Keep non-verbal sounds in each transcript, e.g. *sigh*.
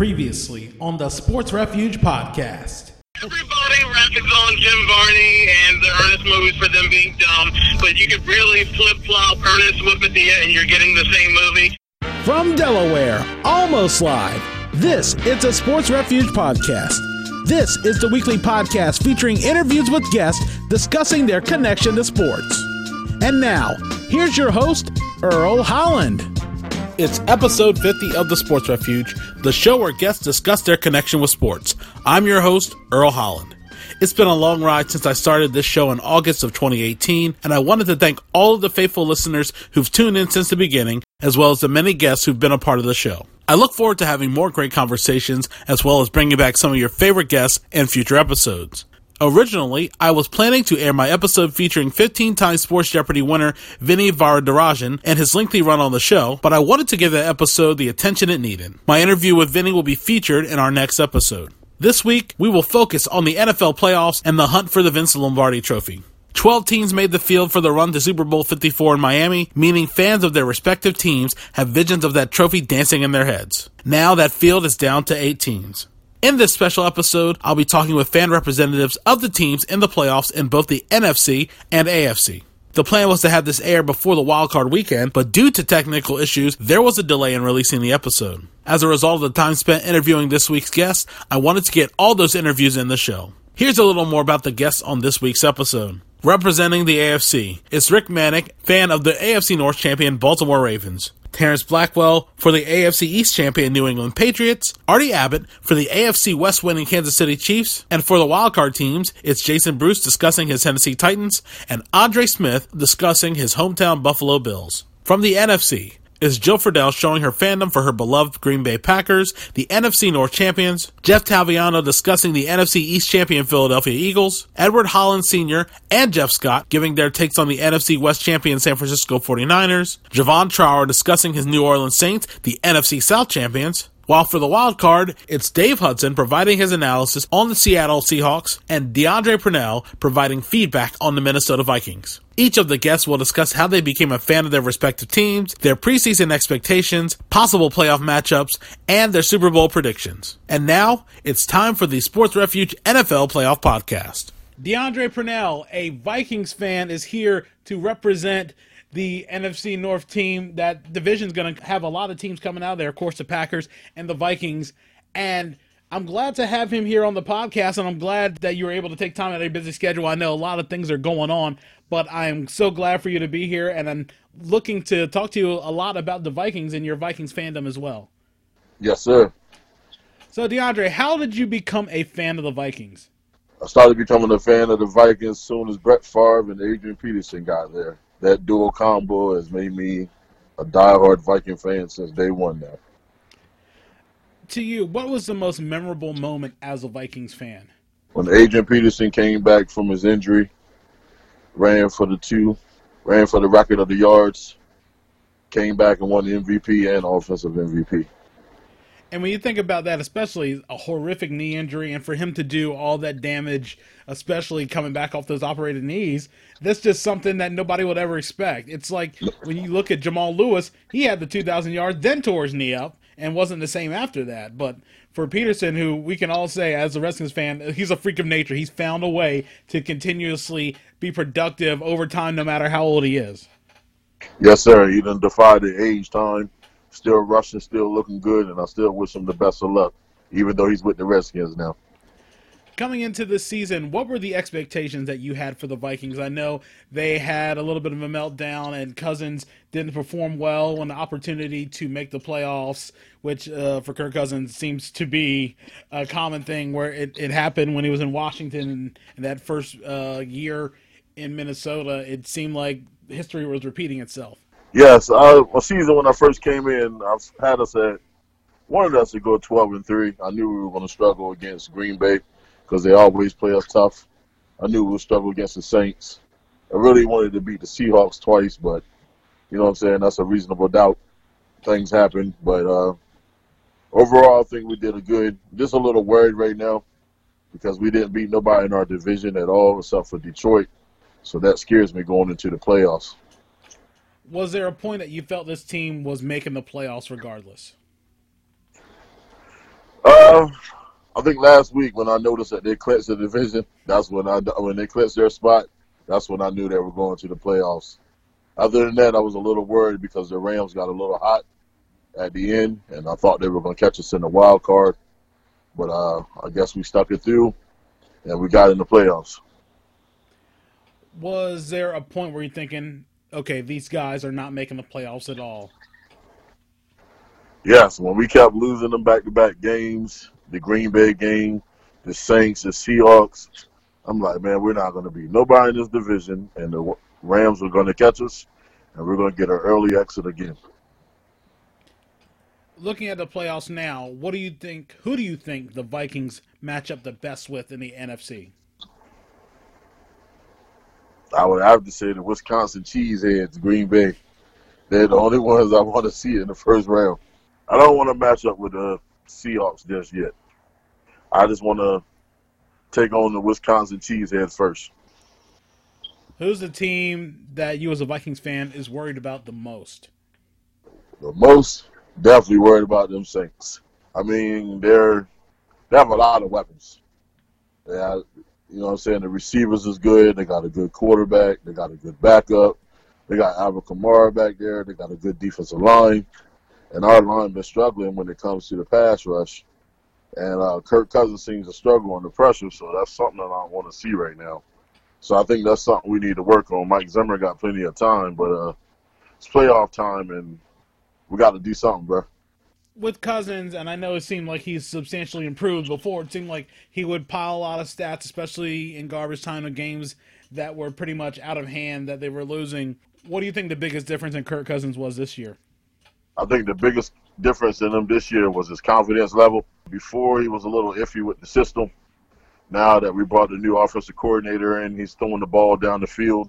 Previously on the Sports Refuge podcast. Everybody rapids on Jim Varney and the Ernest movies for them being dumb, but you could really flip flop Ernest with Madea and you're getting the same movie. From Delaware, almost live, this is the Sports Refuge Podcast. This is the weekly podcast featuring interviews with guests discussing their connection to sports. And now, here's your host, Earl Holland. It's episode 50 of the Sports Refuge, the show where guests discuss their connection with sports. I'm your host, Earl Holland. It's been a long ride since I started this show in August of 2018, and I wanted to thank all of the faithful listeners who've tuned in since the beginning, as well as the many guests who've been a part of the show. I look forward to having more great conversations, as well as bringing back some of your favorite guests in future episodes. Originally, I was planning to air my episode featuring 15 time Sports Jeopardy winner Vinny Varadarajan and his lengthy run on the show, but I wanted to give that episode the attention it needed. My interview with Vinny will be featured in our next episode. This week, we will focus on the NFL playoffs and the hunt for the Vince Lombardi trophy. 12 teams made the field for the run to Super Bowl 54 in Miami, meaning fans of their respective teams have visions of that trophy dancing in their heads. Now that field is down to 8 teams. In this special episode, I'll be talking with fan representatives of the teams in the playoffs in both the NFC and AFC. The plan was to have this air before the wildcard weekend, but due to technical issues, there was a delay in releasing the episode. As a result of the time spent interviewing this week's guests, I wanted to get all those interviews in the show. Here's a little more about the guests on this week's episode. Representing the AFC is Rick Manick, fan of the AFC North champion Baltimore Ravens. Terrence Blackwell for the AFC East champion New England Patriots, Artie Abbott for the AFC West winning Kansas City Chiefs, and for the wildcard teams, it's Jason Bruce discussing his Tennessee Titans and Andre Smith discussing his hometown Buffalo Bills. From the NFC, is Jill Fredel showing her fandom for her beloved Green Bay Packers, the NFC North champions, Jeff Taviano discussing the NFC East champion Philadelphia Eagles, Edward Holland Sr. and Jeff Scott giving their takes on the NFC West champion San Francisco 49ers, Gavaughn Trower discussing his New Orleans Saints, the NFC South champions, while for the wild card, it's Dave Hudson providing his analysis on the Seattle Seahawks and Deondrea Purnell providing feedback on the Minnesota Vikings. Each of the guests will discuss how they became a fan of their respective teams, their preseason expectations, possible playoff matchups, and their Super Bowl predictions. And now, it's time for the Sports Refuge NFL Playoff Podcast. Deondrea Purnell, a Vikings fan, is here to represent the NFC North team. That division's going to have a lot of teams coming out of there. Of course, the Packers and the Vikings. And I'm glad to have him here on the podcast, and I'm glad that you were able to take time out of your busy schedule. I know a lot of things are going on, but I'm so glad for you to be here, and I'm looking to talk to you a lot about the Vikings and your Vikings fandom as well. Yes, sir. So, Deondrea, how did you become a fan of the Vikings? I started becoming a fan of the Vikings as soon as Brett Favre and Adrian Peterson got there. That dual combo has made me a diehard Viking fan since day one now. To you, what was the most memorable moment as a Vikings fan? When Adrian Peterson came back from his injury, ran for the two, ran for the record of the yards, came back and won the MVP and offensive MVP. And when you think about that, especially a horrific knee injury, and for him to do all that damage, especially coming back off those operated knees, that's just something that nobody would ever expect. It's like when you look at Jamal Lewis, he had the 2,000 yards, then tore his knee up, and wasn't the same after that. But for Peterson, who we can all say as a Redskins fan, he's a freak of nature. He's found a way to continuously be productive over time, no matter how old he is. Yes, sir. He done defied the age time still rushing, still looking good, and I still wish him the best of luck, even though he's with the Redskins now. Coming into this season, what were the expectations that you had for the Vikings? I know they had a little bit of a meltdown, and Cousins didn't perform well when the opportunity to make the playoffs, which uh, for Kirk Cousins seems to be a common thing where it, it happened when he was in Washington and, and that first uh, year in Minnesota. It seemed like history was repeating itself. Yes, I, a season when I first came in, I had us at wanted us to go 12 and three. I knew we were going to struggle against Green Bay because they always play us tough. I knew we would struggle against the Saints. I really wanted to beat the Seahawks twice, but you know what I'm saying. That's a reasonable doubt. Things happen, but uh, overall, I think we did a good. Just a little worried right now because we didn't beat nobody in our division at all except for Detroit. So that scares me going into the playoffs was there a point that you felt this team was making the playoffs regardless? Uh, I think last week when I noticed that they clinched the division, that's when I when they clinched their spot. That's when I knew they were going to the playoffs. Other than that, I was a little worried because the Rams got a little hot at the end, and I thought they were going to catch us in the wild card. But uh, I guess we stuck it through, and we got in the playoffs. Was there a point where you're thinking, okay, these guys are not making the playoffs at all? Yes, when we kept losing them back-to-back games, the Green Bay game, the Saints, the Seahawks, I'm like, man, we're not going to be nobody in this division, and the Rams are going to catch us, and we're going to get an early exit again. Looking at the playoffs now, what do you think? Who do you think the Vikings match up the best with in the NFC? I would have to say the Wisconsin Cheeseheads, Green Bay. They're the only *laughs* ones I want to see in the first round. I don't want to match up with the Seahawks just yet. I just want to take on the Wisconsin Cheeseheads first. Who's the team that you, as a Vikings fan, is worried about the most? The most definitely worried about them Saints. I mean, they're they have a lot of weapons. They have, you know what I'm saying? The receivers is good. They got a good quarterback. They got a good backup. They got Alvin Kamara back there. They got a good defensive line. And our line been struggling when it comes to the pass rush. And uh, Kirk Cousins seems to struggle under pressure, so that's something that I want to see right now. So I think that's something we need to work on. Mike Zimmer got plenty of time, but uh, it's playoff time, and we got to do something, bro. With Cousins, and I know it seemed like he's substantially improved before. It seemed like he would pile a lot of stats, especially in garbage time of games that were pretty much out of hand that they were losing. What do you think the biggest difference in Kirk Cousins was this year? I think the biggest difference in him this year was his confidence level. Before he was a little iffy with the system. Now that we brought the new offensive coordinator in, he's throwing the ball down the field.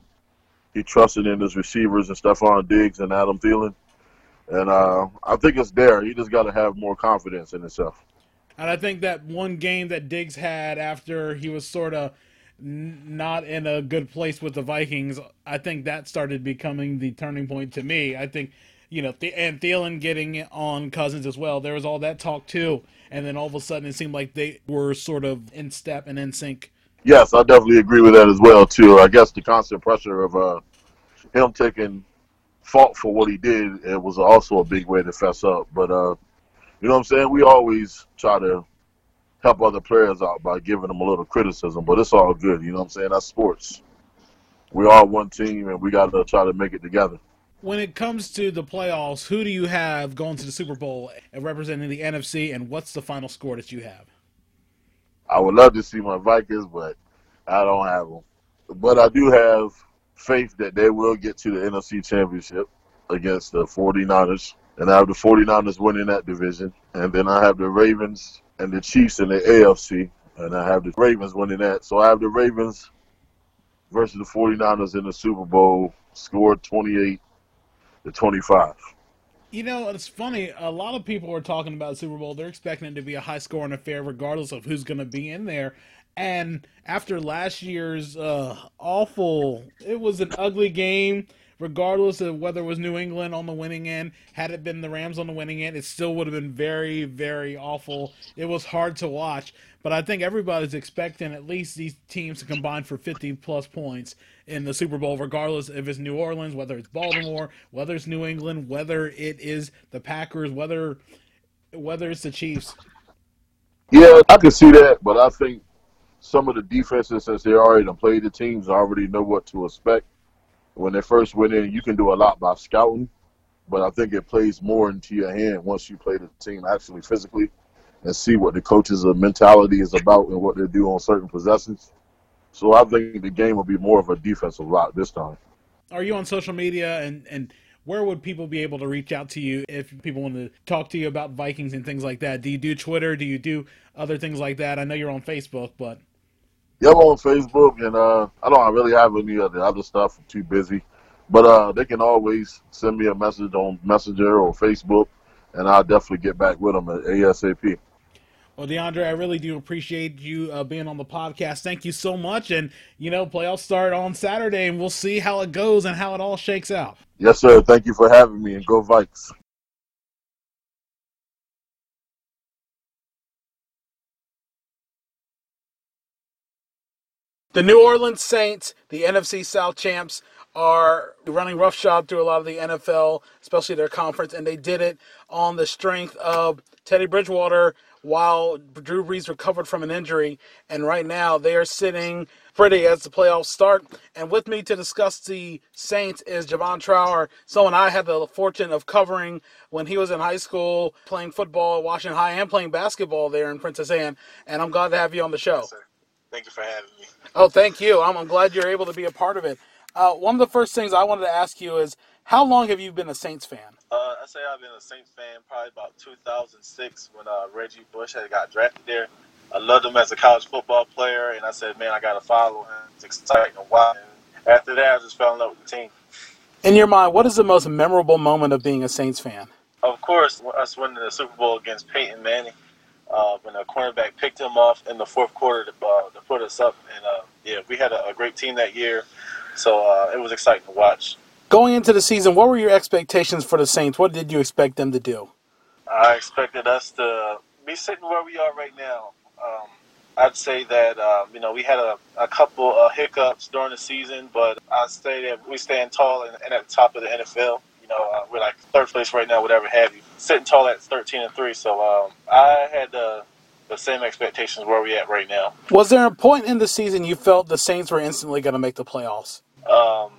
He trusted in his receivers and Stefon Diggs and Adam Thielen. And uh, I think it's there. He just got to have more confidence in himself. And I think that one game that Diggs had after he was sort of not in a good place with the Vikings, I think that started becoming the turning point to me. I think, you know, and Thielen getting on Cousins as well. There was all that talk too, and then all of a sudden it seemed like they were sort of in step and in sync. Yes, I definitely agree with that as well too. I guess the constant pressure of uh, him taking fault for what he did, it was also a big way to fess up. But uh, you know what I'm saying? We always try to help other players out by giving them a little criticism, but it's all good. You know what I'm saying? That's sports. We are one team, and we got to try to make it together. When it comes to the playoffs, who do you have going to the Super Bowl and representing the NFC, and what's the final score that you have? I would love to see my Vikings, but I don't have them. But I do have faith that they will get to the NFC Championship against the 49ers. And I have the 49ers winning that division. And then I have the Ravens and the Chiefs in the AFC. And I have the Ravens winning that. So I have the Ravens versus the 49ers in the Super Bowl, scored 28 to 25. You know, it's funny. A lot of people are talking about Super Bowl. They're expecting it to be a high scoring affair, regardless of who's going to be in there. And after last year's uh, awful, it was an ugly game. Regardless of whether it was New England on the winning end, had it been the Rams on the winning end, it still would have been very, very awful. It was hard to watch. But I think everybody's expecting at least these teams to combine for 50 plus points in the Super Bowl, regardless if it's New Orleans, whether it's Baltimore, whether it's New England, whether it is the Packers, whether whether it's the Chiefs. Yeah, I can see that, but I think some of the defenses, since they already played the teams, already know what to expect. When they first went in, you can do a lot by scouting, but I think it plays more into your hand once you play the team actually physically and see what the coaches' mentality is about and what they do on certain possessions. So I think the game will be more of a defensive lot this time. Are you on social media and and where would people be able to reach out to you if people want to talk to you about Vikings and things like that? Do you do Twitter? Do you do other things like that? I know you're on Facebook, but Yeah, I'm on Facebook, and uh, I don't really have any of the other stuff. I'm too busy. But uh, they can always send me a message on Messenger or Facebook, and I'll definitely get back with them at ASAP. well, Deondrea, I really do appreciate you uh, being on the podcast. Thank you so much, and you know, playoffs start on Saturday, and we'll see how it goes and how it all shakes out. Yes, sir. Thank you for having me, and go Vikes. The New Orleans Saints, the NFC South champs, are running roughshod through a lot of the NFL, especially their conference, and they did it on the strength of Teddy Bridgewater while Drew Brees recovered from an injury. And right now they are sitting pretty as the playoffs start. And with me to discuss the Saints is Gavaughn Trower, someone I had the fortune of covering when he was in high school, playing football at Washington High and playing basketball there in Princess Anne. And I'm glad to have you on the show. Yes, thank you for having me. Oh, thank you. I'm, I'm glad you're able to be a part of it. Uh, one of the first things I wanted to ask you is how long have you been a Saints fan? Uh, I say I've been a Saints fan probably about 2006 when uh, Reggie Bush had got drafted there. I loved him as a college football player, and I said, man, I got to follow him. It's exciting to watch. And after that, I just fell in love with the team. In your mind, what is the most memorable moment of being a Saints fan? Of course, us winning the Super Bowl against Peyton Manning. Uh, when a cornerback picked him off in the fourth quarter to, uh, to put us up. And uh, yeah, we had a, a, great team that year, so uh, it was exciting to watch. Going into the season, what were your expectations for the Saints? What did you expect them to do? I expected us to be sitting where we are right now. Um, I'd say that um, you know we had a, a couple of hiccups during the season, but I'd say that we stand tall and, and at the top of the NFL. Know, uh, we're like third place right now, whatever have you, sitting tall at 13 and three. So um, I had the the same expectations where we at right now. Was there a point in the season you felt the Saints were instantly going to make the playoffs? Um,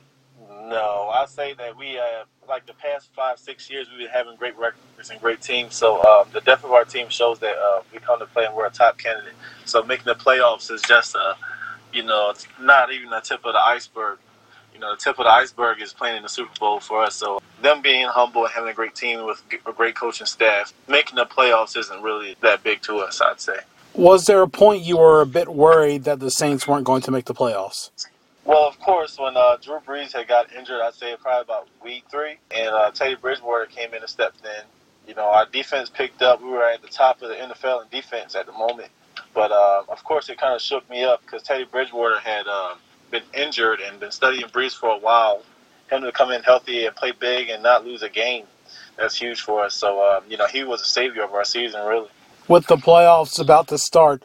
no, I say that we uh, like the past five six years we've been having great records and great teams. So um, the depth of our team shows that uh, we come to play and we're a top candidate. So making the playoffs is just a, you know, it's not even the tip of the iceberg. Know, the tip of the iceberg is playing in the Super Bowl for us. So them being humble and having a great team with a great coaching staff, making the playoffs isn't really that big to us. I'd say. Was there a point you were a bit worried that the Saints weren't going to make the playoffs? Well, of course, when uh, Drew Brees had got injured, I'd say probably about week three, and uh, Teddy Bridgewater came in and stepped in. You know, our defense picked up. We were at the top of the NFL in defense at the moment. But, uh, of course, it kind of shook me up because Teddy Bridgewater had uh, been injured and been studying Brees for a while. Him to come in healthy and play big and not lose a game, that's huge for us. So, um, you know, he was a savior of our season, really. With the playoffs about to start,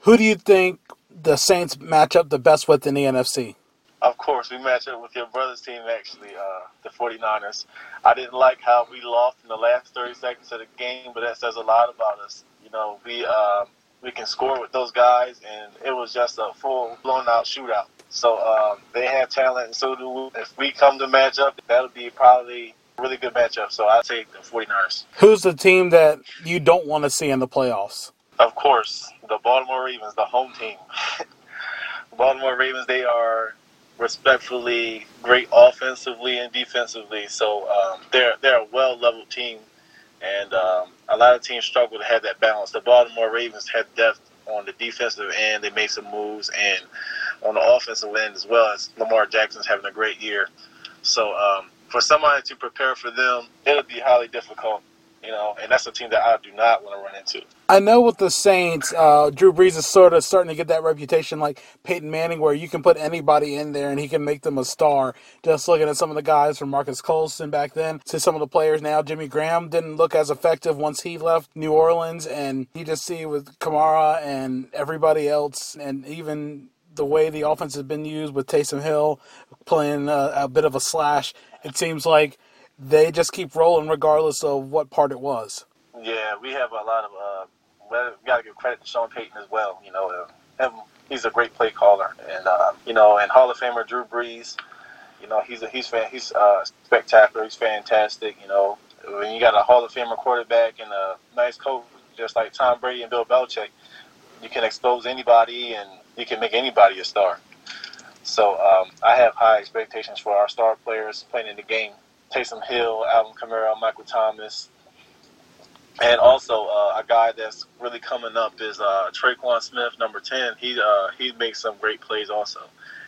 who do you think the Saints match up the best with in the NFC? Of course, we match up with your brother's team, actually, uh, the 49ers. I didn't like how we lost in the last 30 seconds of the game, but that says a lot about us. You know, we um, we can score with those guys, and it was just a full blown out shootout. So um, they have talent, and so do we. If we come to match up, that'll be probably a really good matchup. So I take the 49ers. Who's the team that you don't want to see in the playoffs? Of course, the Baltimore Ravens, the home team. *laughs* Baltimore Ravens, they are respectfully great offensively and defensively. So um, they're they're a well leveled team, and um, a lot of teams struggle to have that balance. The Baltimore Ravens had depth on the defensive end; they made some moves, and on the offensive end as well as Lamar Jackson's having a great year. So um, for somebody to prepare for them, it'll be highly difficult you know, and that's a team that I do not want to run into. I know with the Saints, uh, Drew Brees is sort of starting to get that reputation like Peyton Manning, where you can put anybody in there and he can make them a star. Just looking at some of the guys from Marques Colston back then to some of the players now, Jimmy Graham didn't look as effective once he left New Orleans, and you just see with Kamara and everybody else, and even the way the offense has been used with Taysom Hill playing a, a bit of a slash, it seems like they just keep rolling regardless of what part it was. Yeah, we have a lot of. Uh, we got to give credit to Sean Payton as well. You know, uh, him, he's a great play caller, and uh, you know, and Hall of Famer Drew Brees. You know, he's a, he's fan, he's uh, spectacular. He's fantastic. You know, when you got a Hall of Famer quarterback and a nice coach, just like Tom Brady and Bill Belichick, you can expose anybody and you can make anybody a star. So um, I have high expectations for our star players playing in the game. Taysom Hill, Alvin Kamara, Michael Thomas, and also uh, a guy that's really coming up is uh, Tre'Quan Smith, number ten. He uh, he makes some great plays also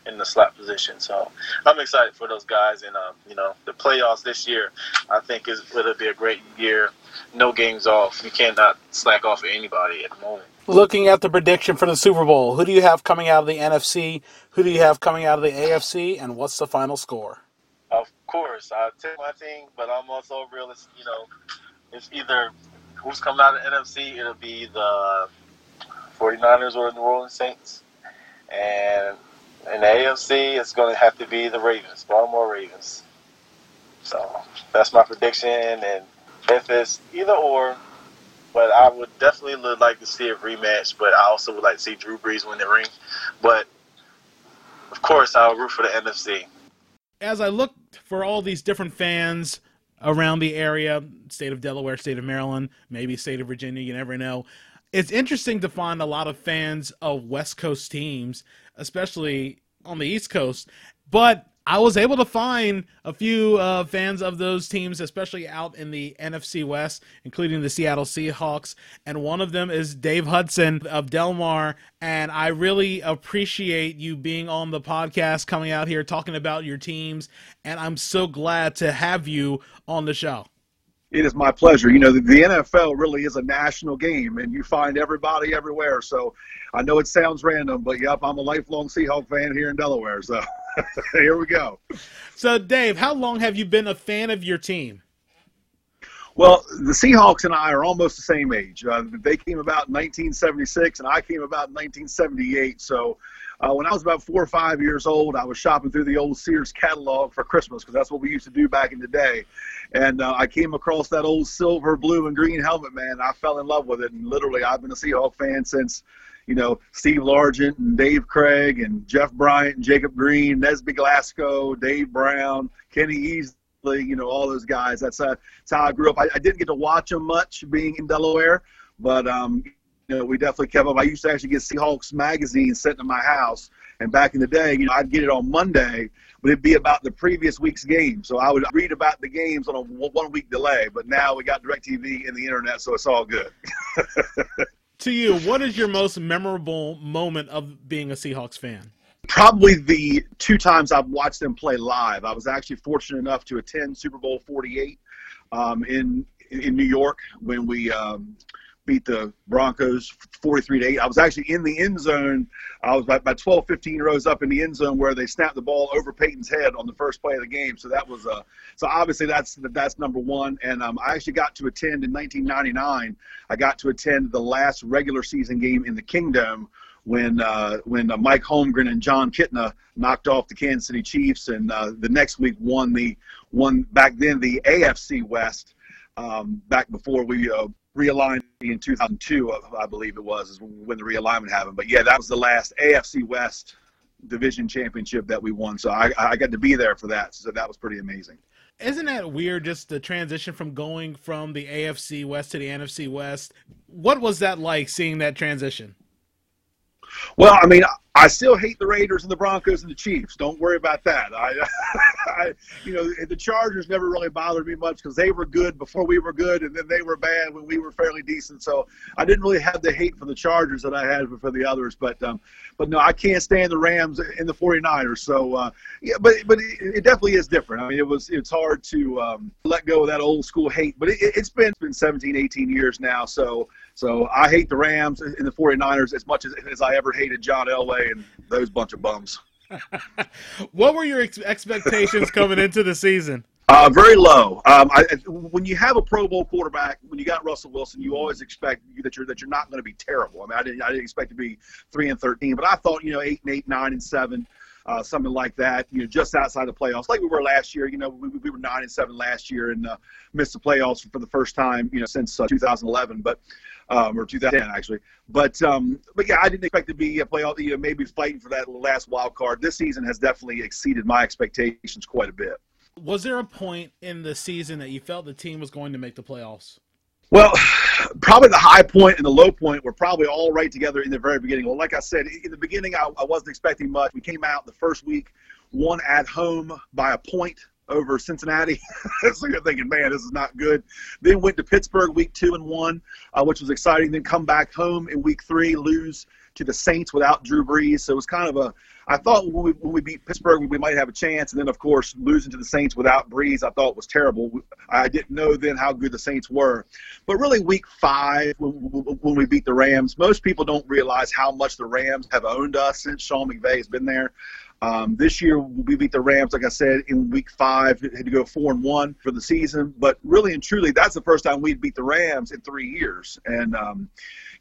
in the slot position. So I'm excited for those guys, and uh, you know the playoffs this year. I think is to be a great year. No games off. You cannot slack off anybody at the moment. Looking at the prediction for the Super Bowl, who do you have coming out of the NFC? Who do you have coming out of the AFC? And what's the final score? Of course, I take my team, but I'm also a realist. You know, it's either who's coming out of the NFC, it'll be the 49ers or the New Orleans Saints. And in the AFC, it's going to have to be the Ravens, Baltimore Ravens. So that's my prediction. And if it's either or, but I would definitely like to see a rematch. But I also would like to see Drew Brees win the ring. But of course, I'll root for the NFC. As I looked for all these different fans around the area, state of Delaware, state of Maryland, maybe state of Virginia, you never know. It's interesting to find a lot of fans of West Coast teams, especially on the East Coast. But I was able to find a few uh, fans of those teams, especially out in the NFC West, including the Seattle Seahawks. And one of them is Dave Hudson of Delmar. And I really appreciate you being on the podcast, coming out here, talking about your teams. And I'm so glad to have you on the show. It is my pleasure. You know, the, the, NFL really is a national game, and you find everybody everywhere. So I know it sounds random, but yep, I'm a lifelong Seahawk fan here in Delaware. So *laughs* *laughs* here we go. So, Dave, how long have you been a fan of your team? Well, the Seahawks and I are almost the same age. Uh, they came about in 1976, and I came about in 1978. So uh, when I was about four or five years old, I was shopping through the old Sears catalog for Christmas because that's what we used to do back in the day. And uh, I came across that old silver, blue, and green helmet, man. I fell in love with it. And literally, I've been a Seahawk fan since, you know, Steve Largent and Dave Krieg and Jeff Bryant and Jacob Green, Nesby Glasgow, Dave Brown, Kenny Easley, you know, all those guys. That's, uh, that's how I grew up. I, I didn't get to watch them much being in Delaware, but um, you know, we definitely kept up. I used to actually get Seahawks magazine sent to my house, and back in the day, you know, I'd get it on Monday, but it'd be about the previous week's game. So I would read about the games on a one week delay. But now we got DirecTV and the internet, so it's all good. *laughs* to you, what is your most memorable moment of being a Seahawks fan? Probably the two times I've watched them play live. I was actually fortunate enough to attend Super Bowl 48 um, in in New York when we um, beat the Broncos 43 to 8. I was actually in the end zone. I was about 12, 15 rows up in the end zone where they snapped the ball over Peyton's head on the first play of the game. So that was uh, so obviously that's that's number one. And um, I actually got to attend in 1999. I got to attend the last regular season game in the Kingdom when uh, when uh, Mike Holmgren and Jon Kitna knocked off the Kansas City Chiefs, and uh, the next week won the won back then the AFC West. Um, back before we uh, realigned in 2002, I believe it was, is when the realignment happened. But yeah, that was the last AFC West division championship that we won. So I, I got to be there for that. So that was pretty amazing. Isn't that weird? Just the transition from going from the AFC West to the NFC West. What was that like seeing that transition? Well, I mean, I still hate the Raiders and the Broncos and the Chiefs. Don't worry about that. I, *laughs* I you know, the Chargers never really bothered me much because they were good before we were good, and then they were bad when we were fairly decent. So I didn't really have the hate for the Chargers that I had for the others. But, um, but no, I can't stand the Rams and the 49ers. So uh, yeah, but but it, it, definitely is different. I mean, it was it's hard to um, let go of that old school hate. But it, has been it's been 17, 18 years now. So so I hate the Rams and the 49ers as much as, as I ever hated John Elway and those bunch of bums. *laughs* what were your ex- expectations coming into the season? Uh, very low. Um, I, when you have a Pro Bowl quarterback, when you got Russell Wilson, you always expect that you're that you're not going to be terrible. I mean, I didn't I didn't expect to be three and thirteen, but I thought you know eight and eight, nine and seven, uh, something like that. You know, just outside the playoffs, like we were last year. You know, we, we were nine and seven last year and uh, missed the playoffs for the first time you know since uh, 2011. But um, or 2010 actually. But um, but yeah, I didn't expect to be a playoff. You know, maybe fighting for that last wild card. This season has definitely exceeded my expectations quite a bit. Was there a point in the season that you felt the team was going to make the playoffs? Well, *sighs* probably the high point and the low point were probably all right together in the very beginning. Well, like I said, in the beginning, I, I wasn't expecting much. We came out the first week, won at home by a point over Cincinnati. *laughs* so you're thinking, man, this is not good. Then went to Pittsburgh week two and one, uh, which was exciting. Then come back home in week three, lose to the Saints without Drew Brees. So it was kind of a. I thought when we, when we beat Pittsburgh, we might have a chance. And then, of course, losing to the Saints without Brees, I thought was terrible. I didn't know then how good the Saints were. But really, week five, when, when we beat the Rams, most people don't realize how much the Rams have owned us since Sean McVay has been there. Um, this year we beat the Rams, like I said, in week five. Had to go four and one for the season, but really and truly, that's the first time we'd beat the Rams in three years. And um,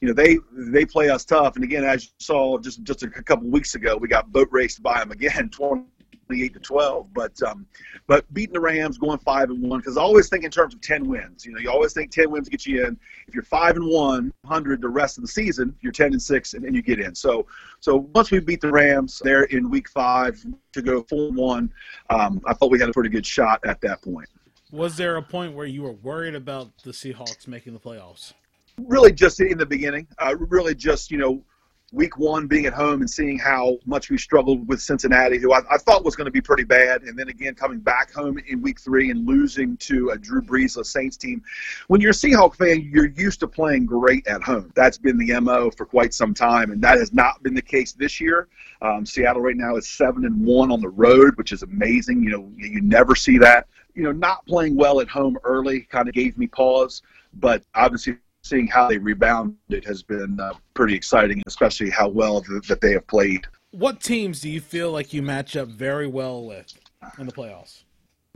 you know they they play us tough. And again, as you saw just just a couple weeks ago, we got boat raced by them again, *laughs* 20, 28 to 12. But um, but beating the Rams, going five and one, because I always think in terms of 10 wins. You know, you always think 10 wins get you in. If you're five and one, 100 the rest of the season, you're 10 and six, and then you get in. So so once we beat the Rams there in week five to go four and one, um, I thought we had a pretty good shot at that point. Was there a point where you were worried about the Seahawks making the playoffs? Really, just in the beginning. Uh, really, just you know, week one being at home and seeing how much we struggled with Cincinnati, who I, I thought was going to be pretty bad, and then again coming back home in week three and losing to a Drew Brees Saints team. When you're a Seahawk fan, you're used to playing great at home. That's been the mo for quite some time, and that has not been the case this year. Um, Seattle right now is seven and one on the road, which is amazing. You know, you never see that. You know, not playing well at home early kind of gave me pause, but obviously seeing how they rebounded has been uh, pretty exciting, especially how well th- that they have played. What teams do you feel like you match up very well with in the playoffs?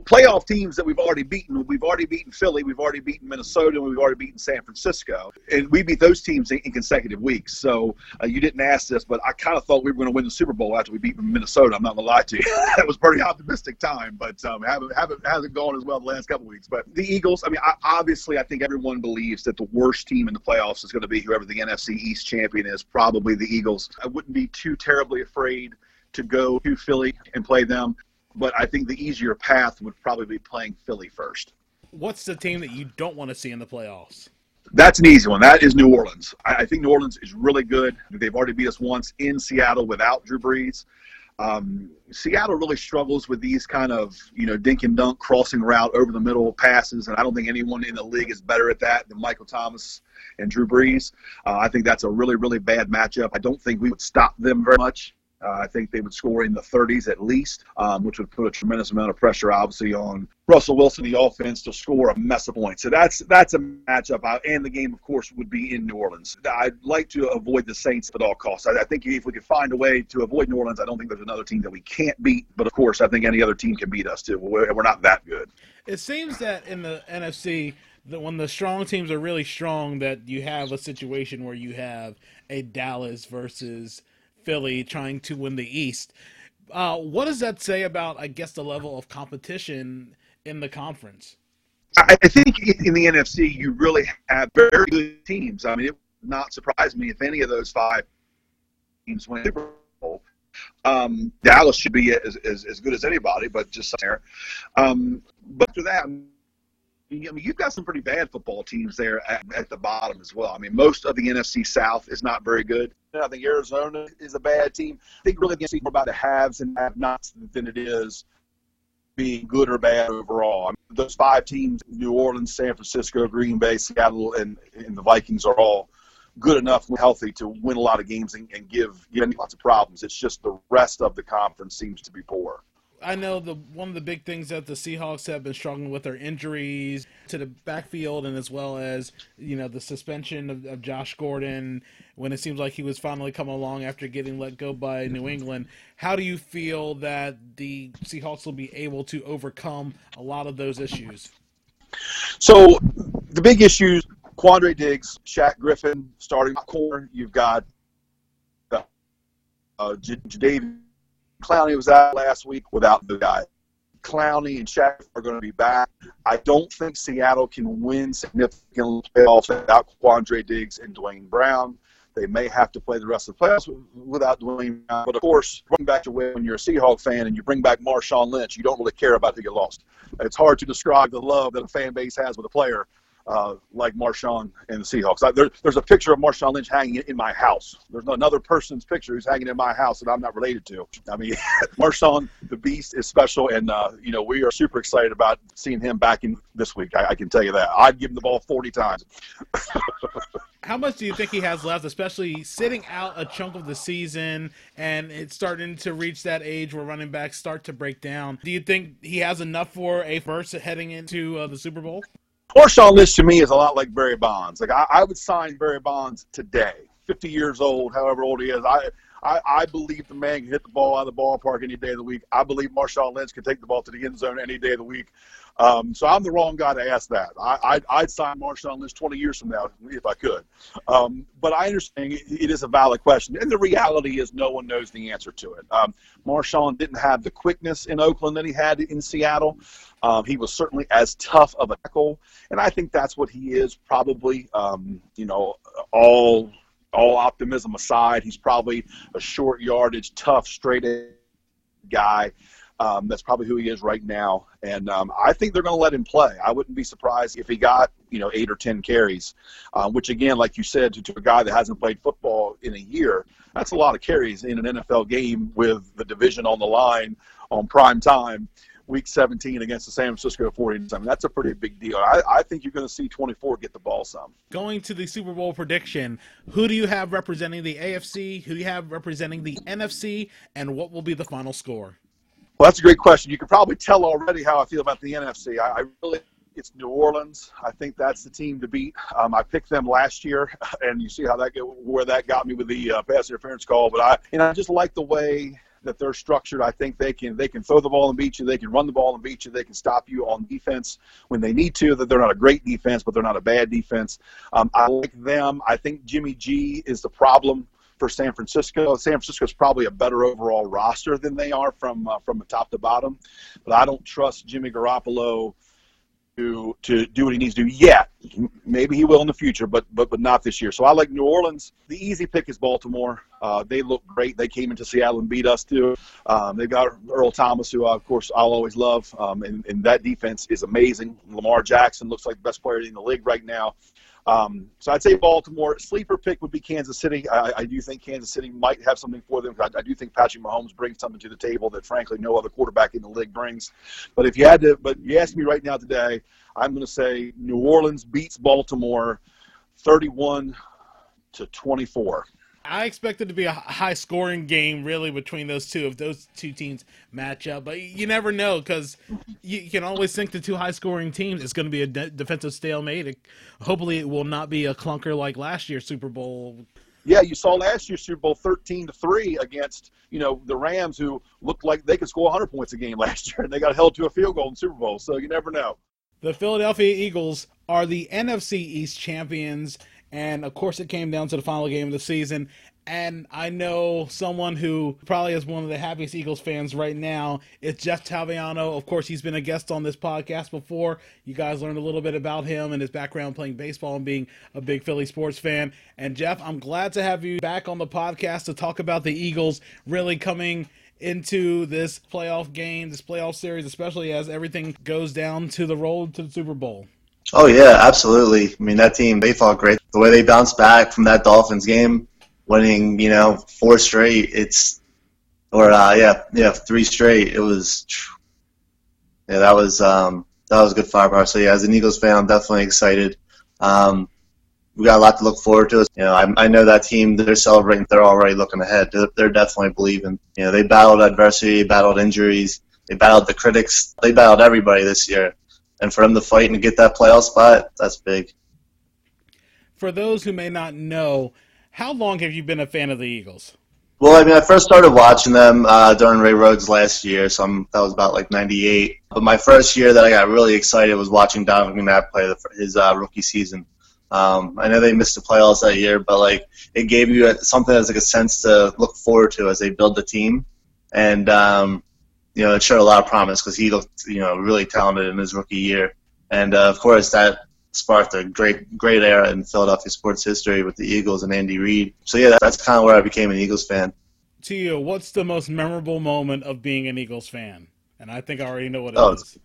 Playoff teams that we've already beaten. We've already beaten Philly, we've already beaten Minnesota, and we've already beaten San Francisco. And we beat those teams in, in consecutive weeks. So uh, you didn't ask this, but I kind of thought we were going to win the Super Bowl after we beat Minnesota. I'm not going to lie to you. *laughs* that was pretty optimistic time, but um, haven't, haven't, hasn't gone as well the last couple weeks. But the Eagles, I mean, I, obviously, I think everyone believes that the worst team in the playoffs is going to be whoever the NFC East champion is, probably the Eagles. I wouldn't be too terribly afraid to go to Philly and play them but I think the easier path would probably be playing Philly first. What's the team that you don't want to see in the playoffs? That's an easy one. That is New Orleans. I, think New Orleans is really good. They've already beat us once in Seattle without Drew Brees. Um, Seattle really struggles with these kind of you know dink and dunk crossing route over the middle passes, and I don't think anyone in the league is better at that than Michael Thomas and Drew Brees. Uh, I think that's a really really bad matchup. I don't think we would stop them very much. Uh, I think they would score in the 30s at least, um, which would put a tremendous amount of pressure, obviously, on Russell Wilson, the offense, to score a mess of points. So that's that's a matchup. I, and the game, of course, would be in New Orleans. I'd like to avoid the Saints at all costs. I, I think if we could find a way to avoid New Orleans, I don't think there's another team that we can't beat. But of course, I think any other team can beat us too. We're, we're not that good. It seems that in the NFC that when the strong teams are really strong, that you have a situation where you have a Dallas versus Philly trying to win the East. Uh, what does that say about, I guess, the level of competition in the conference? I think in the NFC, you really have very good teams. I mean, it would not surprise me if any of those five teams win Super Bowl. Um, Dallas should be as, as, as, good as anybody, but just there. Um, but after that, I mean, you've got some pretty bad football teams there at, at, the bottom as well. I mean, most of the NFC South is not very good. I think Arizona is a bad team. I think really the NFC more about the haves and have-nots than it is being good or bad overall. I mean, those five teams: New Orleans, San Francisco, Green Bay, Seattle, and, and the Vikings are all good enough and healthy to win a lot of games and, and give give lots of problems. It's just the rest of the conference seems to be poor. I know the one of the big things that the Seahawks have been struggling with are injuries to the backfield, and as well as you know the suspension of, of Josh Gordon when it seems like he was finally coming along after getting let go by New England. How do you feel that the Seahawks will be able to overcome a lot of those issues? So the big issues: Quandre Diggs, Shaq Griffin starting corner. You've got uh, J- J- Clowney was out last week without the guy. Clowney and Shaq are going to be back. I don't think Seattle can win significant playoffs without Quandre Diggs and Duane Brown. They may have to play the rest of the playoffs without Duane Brown. But of course, going back to when you're a Seahawk fan and you bring back Marshawn Lynch, you don't really care about who you lost. It's hard to describe the love that a fan base has with a player uh, like Marshawn and the Seahawks. I, there, there's a picture of Marshawn Lynch hanging in my house. There's another person's picture who's hanging in my house that I'm not related to. I mean, *laughs* Marshawn, the Beast, is special, and uh, you know we are super excited about seeing him back in this week. I, I can tell you that. I'd give him the ball 40 times. *laughs* How much do you think he has left, especially sitting out a chunk of the season and it's starting to reach that age where running backs start to break down? Do you think he has enough for a first heading into uh, the Super Bowl? Marshawn Lynch to me is a lot like Barry Bonds. Like I, I would sign Barry Bonds today. 50 years old, however old he is. I, I, I believe the man can hit the ball out of the ballpark any day of the week. I believe Marshawn Lynch can take the ball to the end zone any day of the week. Um, so I'm the wrong guy to ask that. I, I, would sign Marshawn Lynch 20 years from now if I could. Um, but I understand it is a valid question. And the reality is no one knows the answer to it. Um, Marshawn didn't have the quickness in Oakland that he had in Seattle. Um, he was certainly as tough of a tackle. And I think that's what he is probably, um, you know, all all optimism aside, he's probably a short yardage, tough, straight guy. Um, that's probably who he is right now, and um, I think they're going to let him play. I wouldn't be surprised if he got you know eight or ten carries, uh, which again, like you said, to, to, a guy that hasn't played football in a year, that's a lot of carries in an NFL game with the division on the line on prime time week 17 against the San Francisco 49ers. I mean, that's a pretty big deal. I, I think you're going to see 24 get the ball some. Going to the Super Bowl prediction, who do you have representing the AFC? Who do you have representing the NFC? And what will be the final score? Well, that's a great question. You can probably tell already how I feel about the NFC. I, I really it's New Orleans. I think that's the team to beat. Um, I picked them last year, *laughs* and you see how that where that got me with the uh, pass interference call. But I and I just like the way that they're structured. I think they can they can throw the ball and beat you. They can run the ball and beat you. They can stop you on defense when they need to. That they're not a great defense, but they're not a bad defense. Um, I like them. I think Jimmy G is the problem for San Francisco. San Francisco is probably a better overall roster than they are from uh, from top to bottom, but I don't trust Jimmy Garoppolo to to do what he needs to do yet. Maybe he will in the future, but but but not this year. So I like New Orleans. The easy pick is Baltimore. Uh, they look great. They came into Seattle and beat us too. Um, they've got Earl Thomas, who uh, of course I'll always love, um, and, and that defense is amazing. Lamar Jackson looks like the best player in the league right now. Um, so I'd say Baltimore. Sleeper pick would be Kansas City. I, I do think Kansas City might have something for them. I, I, do think Patrick Mahomes brings something to the table that, frankly, no other quarterback in the league brings. But if you had to, but you ask me right now today, I'm going to say New Orleans beats Baltimore, 31 to 24. I expect it to be a high scoring game, really, between those two, if those two teams match up. But you never know because you can always think the two high scoring teams, it's going to be a de- defensive stalemate. It, hopefully, it will not be a clunker like last year's Super Bowl. Yeah, you saw last year's Super Bowl 13 to 3 against, you know, the Rams who looked like they could score 100 points a game *laughs* last year and they got held to a field goal in Super Bowl. So you never know. The Philadelphia Eagles are the NFC East champions and of course, it came down to the final game of the season. And I know someone who probably is one of the happiest Eagles fans right now. It's Jeff Taviano. Of course, he's been a guest on this podcast before. You guys learned a little bit about him and his background playing baseball and being a big Philly sports fan. And Jeff, I'm glad to have you back on the podcast to talk about the Eagles really coming into this playoff game, this playoff series, especially as everything goes down to the road to the Super Bowl. Oh yeah, absolutely. I mean that team they fought great. The way they bounced back from that Dolphins game, winning you know four straight. It's or uh, yeah yeah three straight. It was yeah that was um, that was good firepower. So yeah, as an Eagles fan, I'm definitely excited. Um, we got a lot to look forward to. You know, I, I know that team. They're celebrating. They're already looking ahead. They're, they're definitely believing. You know, they battled adversity, battled injuries, they battled the critics, they battled everybody this year and for him to fight and get that playoff spot, that's big. For those who may not know, how long have you been a fan of the Eagles? Well, I mean, I first started watching them uh, during Ray Rhodes last year, so I'm, that was about like '98. But my first year that I got really excited was watching Donovan McNabb play the, his uh, rookie season. Um, I know they missed the playoffs that year, but like it gave you something as like a sense to look forward to as they build the team. And um, you know, it showed a lot of promise because he looked, you know, really talented in his rookie year. And uh, of course, that sparked a great, great era in Philadelphia sports history with the Eagles and Andy Reid. So yeah, that's kind of where I became an Eagles fan. To you, what's the most memorable moment of being an Eagles fan? And I think I already know what it oh, is.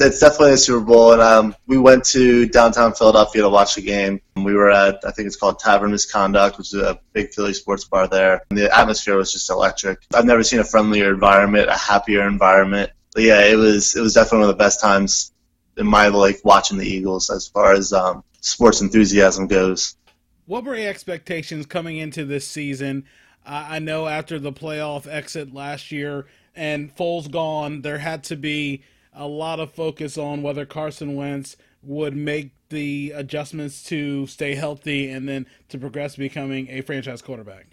It's definitely a Super Bowl, and um, we went to downtown Philadelphia to watch the game. We were at, I think it's called Tavern Misconduct, which is a big Philly sports bar there. And the atmosphere was just electric. I've never seen a friendlier environment, a happier environment. But yeah, it was it was definitely one of the best times in my life watching the Eagles as far as um, sports enthusiasm goes. What were your expectations coming into this season? Uh, I know after the playoff exit last year and Foles gone, there had to be a lot of focus on whether Carson Wentz would make the adjustments to stay healthy and then to progress becoming a franchise quarterback?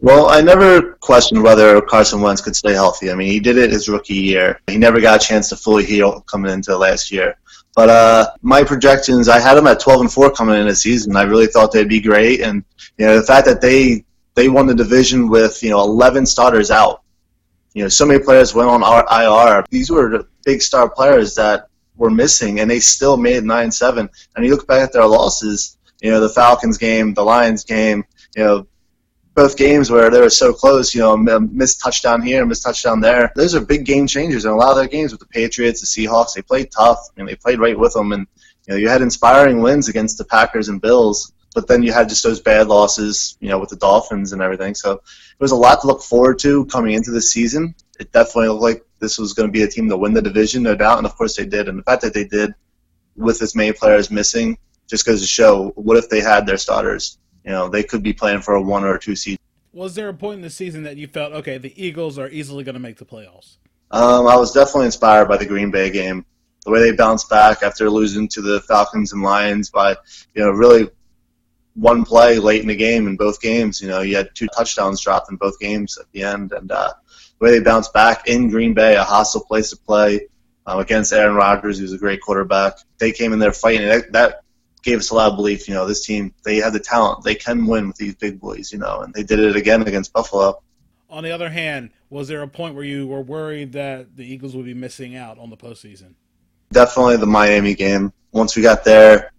Well, I never questioned whether Carson Wentz could stay healthy. I mean, he did it his rookie year. He never got a chance to fully heal coming into last year. But uh, my projections, I had him at 12 and 4 coming into the season. I really thought they'd be great, and you know the fact that they they won the division with you know 11 starters out. You know, so many players went on IR. These were the big star players that were missing, and they still made nine seven. And you look back at their losses. You know, the Falcons game, the Lions game. You know, both games where they were so close, you know, missed touchdown here, missed touchdown there. Those are big game changers in a lot of their games with the Patriots, the Seahawks. They played tough and they played right with them. And you know, you had inspiring wins against the Packers and Bills, but then you had just those bad losses, you know, with the Dolphins and everything. So it was a lot to look forward to coming into the season. It definitely looked like this was going to be a team to win the division, no doubt, and of course they did. And the fact that they did, with as many players missing, just goes to show what if they had their starters you know, they could be playing for a one or a two seed. Was there a point in the season that you felt, okay, the Eagles are easily going to make the playoffs? Um, I was definitely inspired by the Green Bay game. The way they bounced back after losing to the Falcons and Lions by, you know, really one play late in the game in both games. You know, you had two touchdowns dropped in both games at the end, and uh, the way they bounced back in Green Bay, a hostile place to play um, against Aaron Rodgers, who's a great quarterback. They came in there fighting. That, that gave us a lot of belief. You know, this team they have the talent; they can win with these big boys. You know, and they did it again against Buffalo. On the other hand, was there a point where you were worried that the Eagles would be missing out on the postseason? Definitely the Miami game. Once we got there,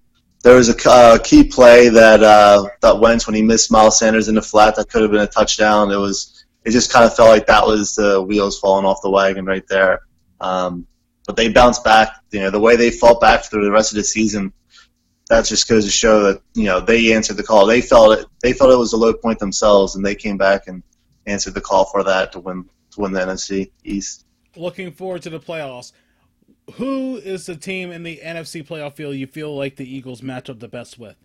there was a uh, key play that uh, that Wentz when he missed Miles Sanders in the flat that could have been a touchdown. It was it just kind of felt like that was the wheels falling off the wagon right there. Um, but they bounced back. You know the way they fought back through the rest of the season that just goes to show that you know they answered the call. They felt it. They felt it was a low point themselves, and they came back and answered the call for that to win to win the NFC East. Looking forward to the playoffs. Who is the team in the NFC playoff field you feel like the Eagles match up the best with?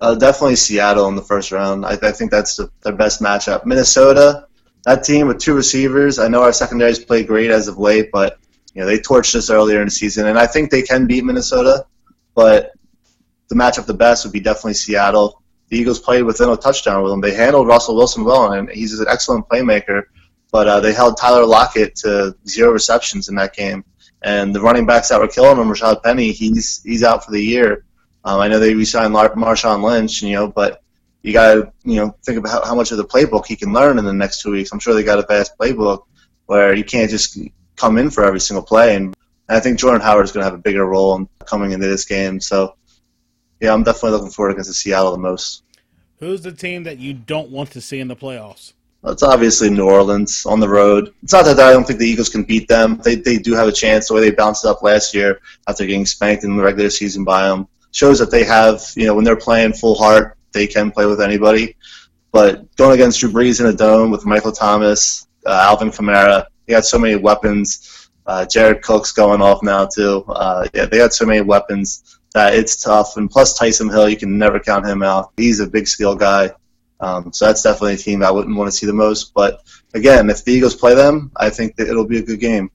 Uh, definitely Seattle in the first round. I, I think that's the, their best matchup. Minnesota, that team with two receivers. I know our secondaries played great as of late, but you know they torched us earlier in the season, and I think they can beat Minnesota but the matchup the best would be definitely Seattle. The Eagles played within a touchdown with them. They handled Russell Wilson well, and he's an excellent playmaker. But uh, they held Tyler Lockett to zero receptions in that game, and the running backs that were killing him, Rashaad Penny, he's he's out for the year. Um, I know they re-signed Marshawn Lynch, you know, but you got to you know think about how, much of the playbook he can learn in the next two weeks. I'm sure they got a vast playbook where you can't just come in for every single play and and I think Jordan Howard is going to have a bigger role in coming into this game. So, yeah, I'm definitely looking forward against the Seattle the most. Who's the team that you don't want to see in the playoffs? It's obviously New Orleans on the road. It's not that I don't think the Eagles can beat them. They, they do have a chance. The way they bounced up last year after getting spanked in the regular season by them shows that they have, you know, when they're playing full heart, they can play with anybody. But going against Drew Brees in a dome with Michael Thomas, uh, Alvin Kamara, he had so many weapons uh, Jared Cook's going off now too. Uh, yeah, they got so many weapons that it's tough. And plus Taysom Hill, you can never count him out. He's a big skill guy. Um, so that's definitely a team I wouldn't want to see the most. But again, if the Eagles play them, I think that it'll be a good game.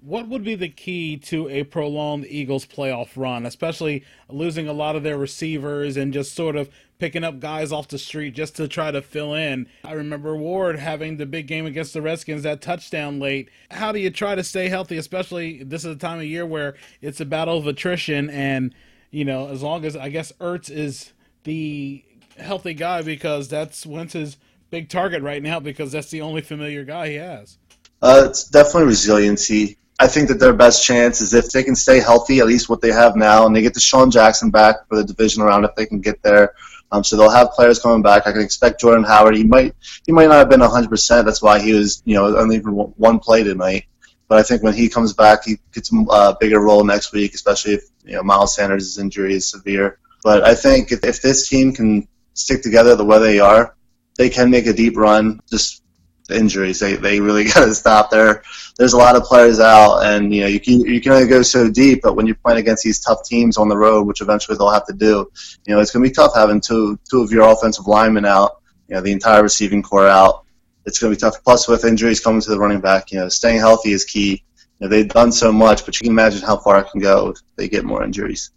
What would be the key to a prolonged Eagles playoff run, especially losing a lot of their receivers and just sort of picking up guys off the street just to try to fill in. I remember Ward having the big game against the Redskins, that touchdown late. How do you try to stay healthy, especially this is a time of year where it's a battle of attrition and, you know, as long as I guess Ertz is the healthy guy because that's Wentz's big target right now because that's the only familiar guy he has. Uh, it's definitely resiliency. I think that their best chance is if they can stay healthy, at least what they have now, and they get DeSean Jackson back for the division round if they can get there. Um, so they'll have players coming back. I can expect Jordan Howard. He might he might not have been 100%. That's why he was you know only for one play tonight. But I think when he comes back, he gets a bigger role next week, especially if you know Miles Sanders' injury is severe. But I think if, if this team can stick together the way they are, they can make a deep run. Just injuries. They they really *laughs* got to stop there. There's a lot of players out, and you know you can you can only go so deep. But when you're playing against these tough teams on the road, which eventually they'll have to do, you know it's going to be tough having two two of your offensive linemen out. You know the entire receiving core out. It's going to be tough. Plus with injuries coming to the running back, you know staying healthy is key. You know, they've done so much, but you can imagine how far it can go if they get more injuries.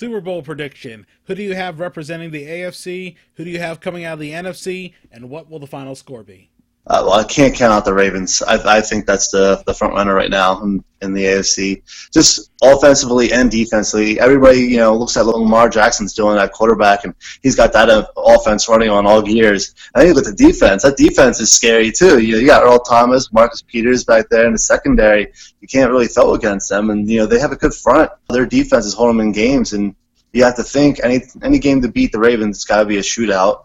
Super Bowl prediction. Who do you have representing the AFC? Who do you have coming out of the NFC? And what will the final score be? Uh, well, I can't count out the Ravens. I, I think that's the, the front runner right now in, in the AFC. Just offensively and defensively, everybody you know looks at Lamar Jackson's doing that quarterback, and he's got that uh, offense running on all gears. I think with the defense, that defense is scary too. You, know, you got Earl Thomas, Marcus Peters back there in the secondary. You can't really throw against them, and you know they have a good front. Their defense is holding them in games, and you have to think any any game to beat the Ravens, it's got to be a shootout.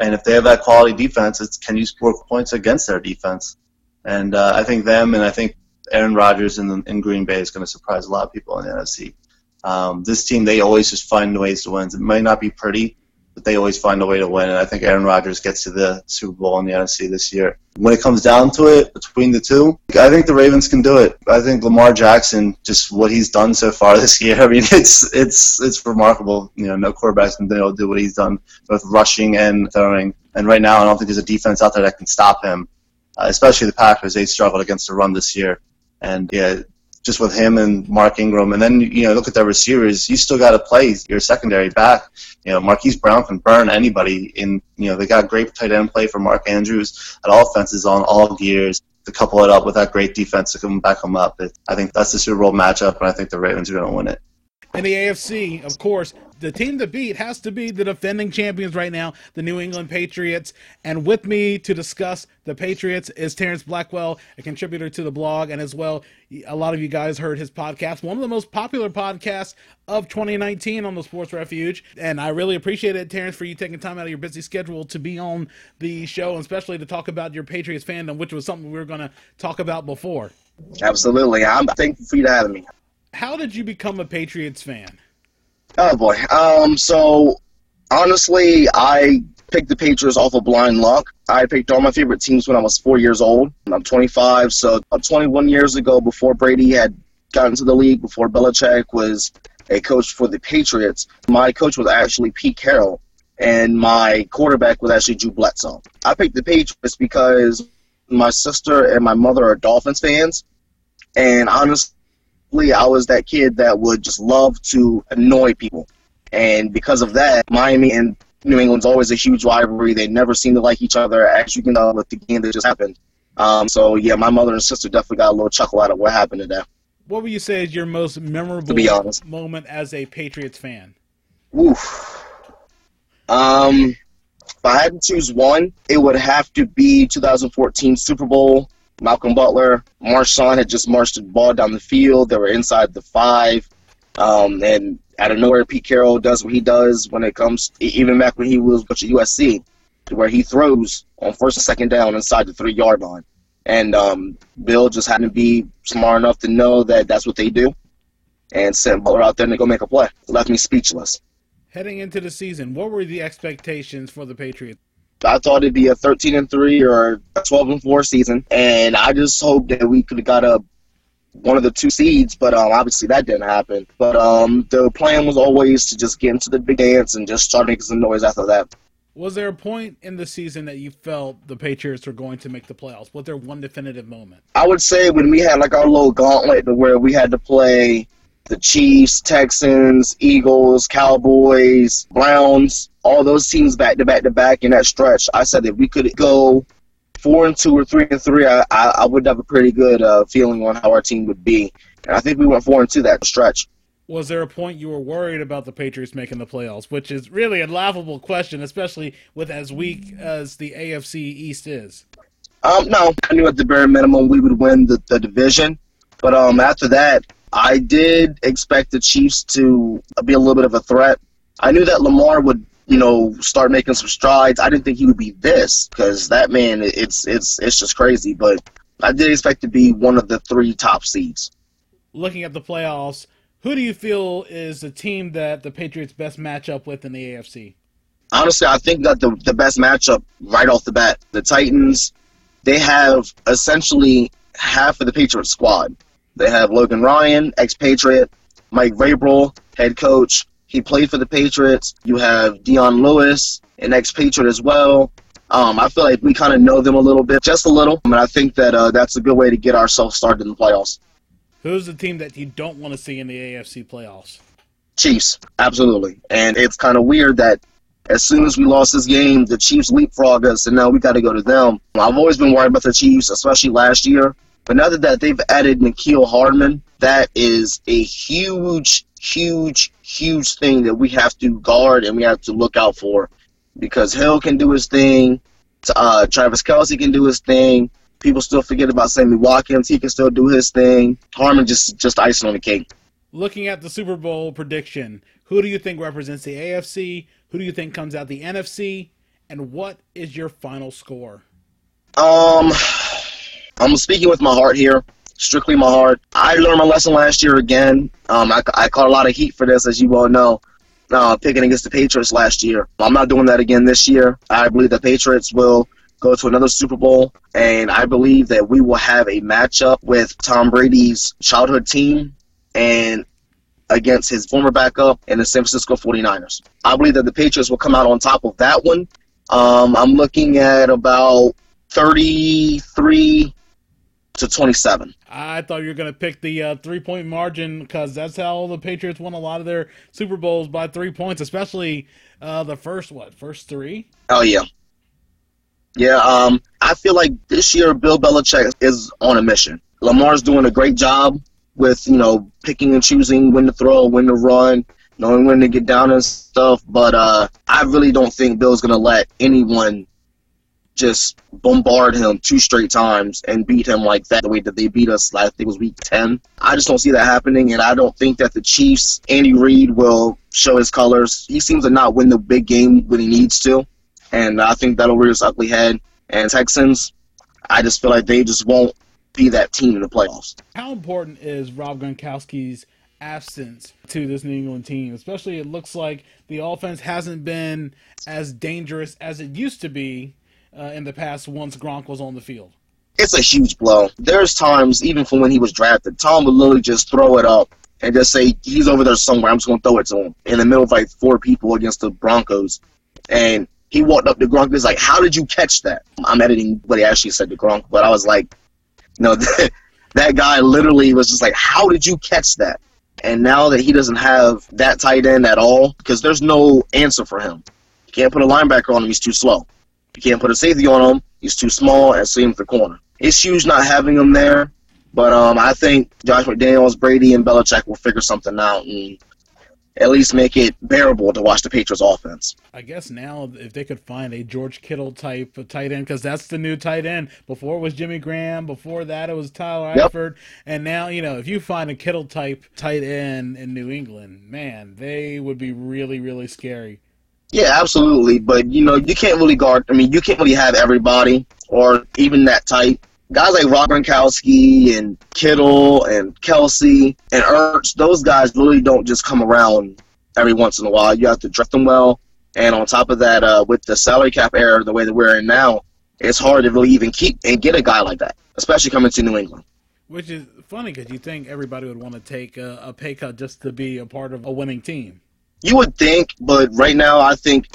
And if they have that quality defense, it's can you score points against their defense? And uh, I think them and I think Aaron Rodgers in, the, in Green Bay is going to surprise a lot of people in the NFC. Um, this team, they always just find ways to win. It might not be pretty, but they always find a way to win. And I think Aaron Rodgers gets to the Super Bowl in the NFC this year. When it comes down to it, between the two, I think the Ravens can do it. I think Lamar Jackson, just what he's done so far *laughs* this year, I mean, it's it's it's remarkable. You know, no quarterback's been able to do what he's done, both rushing and throwing. And right now, I don't think there's a defense out there that can stop him. Uh, especially the Packers, they struggled against the run this year. And yeah, just with him and Mark Ingram, and then you know look at their receivers. You still got to play your secondary back. You know Marquise Brown can burn anybody. In you know they got great tight end play for Mark Andrews. That offense is on all gears. To couple it up with that great defense to come back them up, I think that's the Super Bowl matchup, and I think the Ravens are going to win it. In the AFC, of course, the team to beat has to be the defending champions right now, the New England Patriots. And with me to discuss the Patriots is Terrence Blackwell, a contributor to the blog, and as well, a lot of you guys heard his podcast, one of the most popular podcasts of 2019 on the Sports Refuge. And I really appreciate it, Terrence, for you taking time out of your busy schedule to be on the show, and especially to talk about your Patriots fandom, which was something we were going to talk about before. Absolutely. I'm thankful for you having me how did you become a Patriots fan? Oh boy. Um. So honestly, I picked the Patriots off of blind luck. I picked all my favorite teams when I was four years old. I'm 25, so 21 years ago, before Brady had gotten to the league, before Belichick was a coach for the Patriots, my coach was actually Pete Carroll, and my quarterback was actually Drew Bledsoe. I picked the Patriots because my sister and my mother are Dolphins fans, and honestly, I was that kid that would just love to annoy people. And because of that, Miami and New England's always a huge rivalry. They never seem to like each other, as you can know with the game that just happened. Um, so yeah, my mother and sister definitely got a little chuckle out of what happened today. What would you say is your most memorable to be honest. moment as a Patriots fan? Oof. Um, if I had to choose one, it would have to be 2014 Super Bowl. Malcolm Butler, Marshawn had just marched the ball down the field. They were inside the five. Um, and out of nowhere, Pete Carroll does what he does when it comes, even back when he was at USC, where he throws on first and second down inside the three yard line. And um, Bill just happened to be smart enough to know that that's what they do and sent Butler out there to go make a play. It left me speechless. Heading into the season, what were the expectations for the Patriots? I thought it'd be a 13 and three or a 12 and four season, and I just hoped that we could have got a one of the two seeds, but um, obviously that didn't happen. But um, the plan was always to just get into the big dance and just start making some noise after that. Was there a point in the season that you felt the Patriots were going to make the playoffs? Was there one definitive moment? I would say when we had like our little gauntlet where we had to play the Chiefs, Texans, Eagles, Cowboys, Browns, all those teams back to back to back in that stretch. I said that we could go four and two or three and three. I, I, I would have a pretty good uh, feeling on how our team would be. And I think we went four and two that stretch. Was there a point you were worried about the Patriots making the playoffs, which is really a laughable question, especially with as weak as the AFC East is? Um, no, I knew at the bare minimum we would win the, the division, but um, after that, I did expect the Chiefs to be a little bit of a threat. I knew that Lamar would, you know, start making some strides. I didn't think he would be this because that man, it's it's it's just crazy. But I did expect to be one of the three top seeds. Looking at the playoffs, who do you feel is the team that the Patriots best match up with in the AFC? Honestly, I think that the the best matchup right off the bat, the Titans, they have essentially half of the Patriots squad. They have Logan Ryan, expatriate, Mike Vrabel, head coach. He played for the Patriots. You have Dion Lewis, an expatriate as well. Um, I feel like we kind of know them a little bit, just a little, and I think that uh, that's a good way to get ourselves started in the playoffs. Who's the team that you don't want to see in the AFC playoffs? Chiefs, absolutely. And it's kind of weird that as soon as we lost this game, the Chiefs leapfrog us, and now we got to go to them. I've always been worried about the Chiefs, especially last year. But now that they've added Mecole Hardman, that is a huge, huge, huge thing that we have to guard and we have to look out for. Because Hill can do his thing, uh, Travis Kelce can do his thing. People still forget about Sammy Watkins; he can still do his thing. Hardman just just icing on the cake. Looking at the Super Bowl prediction, who do you think represents the AFC? Who do you think comes out the NFC? And what is your final score? Um, I'm speaking with my heart here, strictly my heart. I learned my lesson last year again. Um, I, I caught a lot of heat for this, as you well know. Uh, picking against the Patriots last year. I'm not doing that again this year. I believe the Patriots will go to another Super Bowl, and I believe that we will have a matchup with Tom Brady's childhood team and against his former backup in the San Francisco 49ers. I believe that the Patriots will come out on top of that one. Um, I'm looking at about 33 to 27. I thought you were going to pick the uh, three point margin because that's how the Patriots won a lot of their Super Bowls by three points, especially uh, the first, what, first three? Oh, yeah. Yeah, um, I feel like this year Bill Belichick is on a mission. Lamar's doing a great job with, you know, picking and choosing when to throw, when to run, knowing when to get down and stuff. But uh, I really don't think Bill's going to let anyone just bombard him two straight times and beat him like that, the way that they beat us last, I think it was week 10. I just don't see that happening, and I don't think that the Chiefs, Andy Reid, will show his colors. He seems to not win the big game when he needs to, and I think that'll rear its ugly head. And Texans, I just feel like they just won't be that team in the playoffs. How important is Rob Gronkowski's absence to this New England team? Especially, it looks like the offense hasn't been as dangerous as it used to be uh, in the past once Gronk was on the field. It's a huge blow. There's times, even from when he was drafted, Tom would literally just throw it up and just say, he's over there somewhere. I'm just going to throw it to him in the middle of like four people against the Broncos. And he walked up to Gronk. He's like, "How did you catch that?" I'm editing what he actually said to Gronk, but I was like, "No, *laughs* that guy literally was just like, how did you catch that?" And now that he doesn't have that tight end at all, because there's no answer for him. You can't put a linebacker on him; he's too slow. You can't put a safety on him; he's too small and same the corner. It's huge not having him there, but um, I think Josh McDaniels, Brady, and Belichick will figure something out and at least make it bearable to watch the Patriots offense. I guess now if they could find a George Kittle type of tight end, because that's the new tight end. Before it was Jimmy Graham. Before that it was Tyler yep. Eifert. And now you know if you find a Kittle type tight end in New England, man, they would be really really scary. Yeah, absolutely. But you know you can't really guard. I mean you can't really have everybody or even that tight guys like Rob Gronkowski and Kittle and Kelce and Ertz, those guys really don't just come around every once in a while. You have to draft them well. And on top of that, uh, with the salary cap era the way that we're in now, it's hard to really even keep and get a guy like that, especially coming to New England. Which is funny because you think everybody would want to take a, a pay cut just to be a part of a winning team. You would think, but right now I think,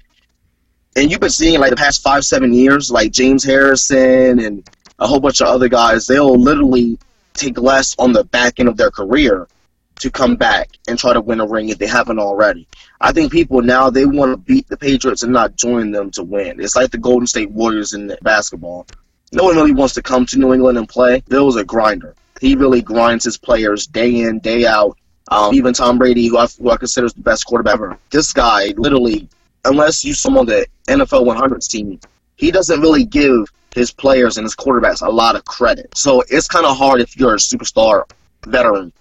and you've been seeing like the past five, seven years, like James Harrison and a whole bunch of other guys, they'll literally take less on the back end of their career to come back and try to win a ring if they haven't already. I think people now they want to beat the Patriots and not join them to win. It's like the Golden State Warriors in basketball. No one really wants to come to New England and play. Bill's a grinder. He really grinds his players day in, day out. Um, even Tom Brady, who I, who I consider the best quarterback ever, this guy literally, unless you on the NFL 100 team, he doesn't really give his players and his quarterbacks a lot of credit. So it's kind of hard if you're a superstar veteran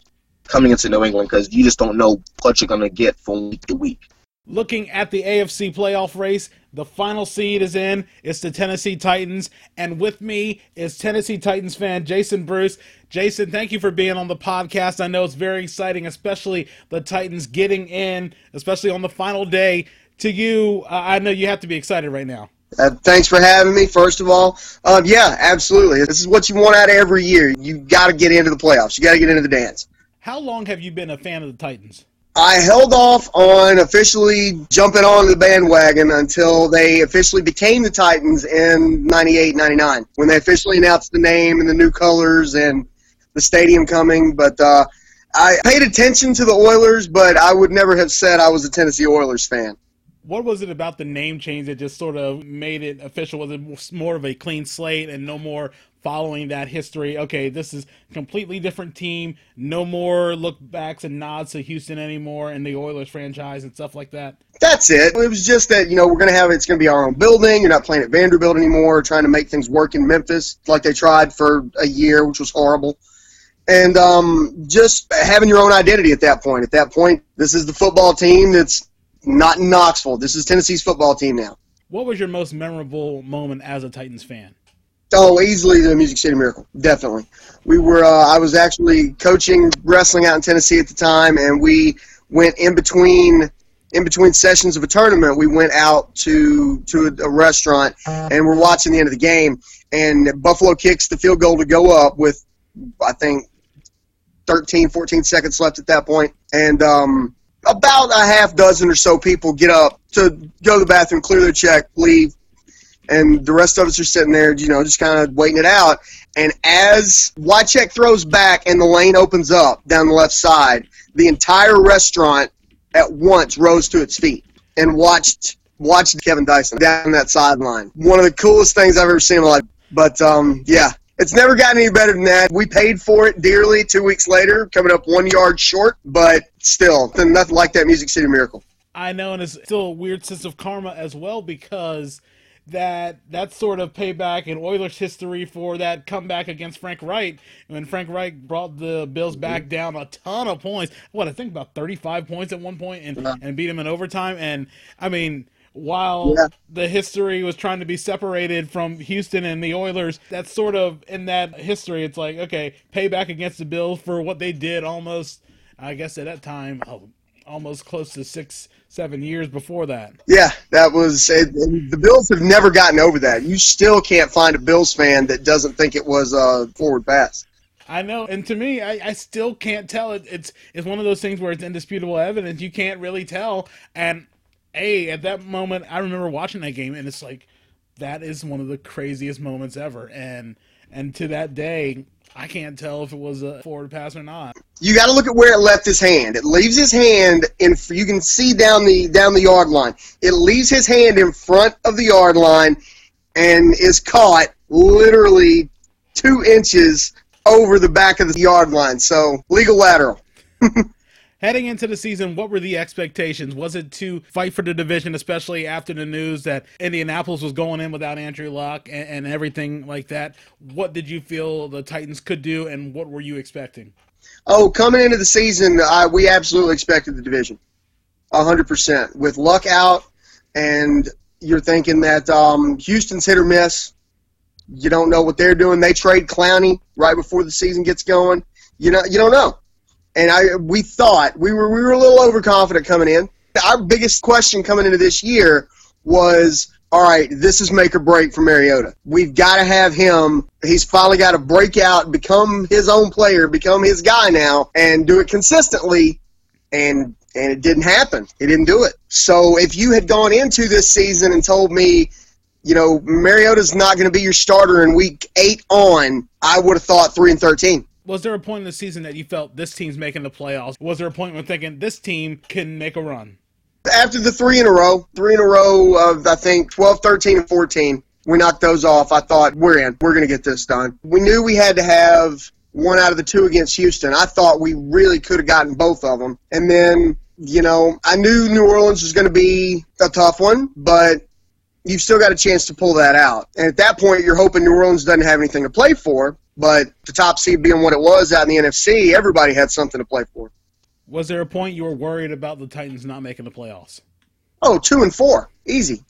coming into New England because you just don't know what you're going to get from week to week. Looking at the AFC playoff race, the final seed is in. It's the Tennessee Titans. And with me is Tennessee Titans fan Jason Bruce. Jason, thank you for being on the podcast. I know it's very exciting, especially the Titans getting in, especially on the final day. To you, uh, I know you have to be excited right now. Uh, thanks for having me, first of all. Um, yeah, absolutely. This is what you want out of every year. You got to get into the playoffs. You got to get into the dance. How long have you been a fan of the Titans? I held off on officially jumping on the bandwagon until they officially became the Titans in 98, 99, when they officially announced the name and the new colors and the stadium coming. But uh, I paid attention to the Oilers, but I would never have said I was a Tennessee Oilers fan. What was it about the name change that just sort of made it official? Was it more of a clean slate and no more following that history? Okay, this is completely different team. No more look backs and nods to Houston anymore and the Oilers franchise and stuff like that. That's it. It was just that, you know, we're going to have it's going to be our own building. You're not playing at Vanderbilt anymore, trying to make things work in Memphis like they tried for a year, which was horrible. And um, just having your own identity at that point. At that point, this is the football team that's not in Knoxville. This is Tennessee's football team now. What was your most memorable moment as a Titans fan? Oh, easily the Music City Miracle. Definitely. We were. Uh, I was actually coaching wrestling out in Tennessee at the time, and we went in between in between sessions of a tournament. We went out to to a, a restaurant, and we're watching the end of the game. And Buffalo kicks the field goal to go up with, I think, 13, 14 seconds left at that point, and um, about a half dozen or so people get up to go to the bathroom, clear their check, leave, and the rest of us are sitting there, you know, just kind of waiting it out. And as Wycheck throws back and the lane opens up down the left side, the entire restaurant at once rose to its feet and watched watched Kevin Dyson down that sideline. One of the coolest things I've ever seen in my life. But um, yeah, it's never gotten any better than that. We paid for it dearly two weeks later, coming up one yard short, but still, nothing like that Music City Miracle. I know, and it's still a weird sense of karma as well because that that sort of payback in Oilers history for that comeback against Frank Reich when Frank Reich brought the Bills back down a ton of points. What I think about 35 points at one point and and beat them in overtime. And I mean, while yeah. the history was trying to be separated from Houston and the Oilers, that's sort of in that history. It's like okay, payback against the Bills for what they did almost. I guess at that time, oh, almost close to six, seven years before that. Yeah, that was it, the Bills have never gotten over that. You still can't find a Bills fan that doesn't think it was a forward pass. I know, and to me, I, I still can't tell. It, it's it's one of those things where it's indisputable evidence. You can't really tell, and a at that moment, I remember watching that game, and it's like that is one of the craziest moments ever. And and to that day, I can't tell if it was a forward pass or not. You got to look at where it left his hand. It leaves his hand in. You can see down the down the yard line. It leaves his hand in front of the yard line, and is caught literally two inches over the back of the yard line. So legal lateral. *laughs* Heading into the season, what were the expectations? Was it to fight for the division, especially after the news that Indianapolis was going in without Andrew Luck and, and everything like that? What did you feel the Titans could do, and what were you expecting? Oh, coming into the season, we absolutely expected the division, hundred percent. With Luck out, and you're thinking that um, Houston's hit or miss. You don't know what they're doing. They trade Clowney right before the season gets going. You know, you don't know and I we thought we were we were a little overconfident coming in. Our biggest question coming into this year was all right, this is make or break for Mariota. We've got to have him. He's finally got to break out, become his own player, become his guy now, and do it consistently. And and it didn't happen. He didn't do it. So if you had gone into this season and told me, you know, Mariota's not going to be your starter in week eight on, I would have thought three and thirteen was there a point in the season that you felt this team's making the playoffs? Was there a point when thinking this team can make a run? After the three in a row, three in a row of I think 12, 13, and 14, we knocked those off. I thought we're in. We're going to get this done. We knew we had to have one out of the two against Houston. I thought we really could have gotten both of them. And then, you know, I knew New Orleans was going to be a tough one, but you've still got a chance to pull that out. And at that point, you're hoping New Orleans doesn't have anything to play for. But the top seed being what it was out in the NFC, everybody had something to play for. Was there a point you were worried about the Titans not making the playoffs? Oh, two and four, easy.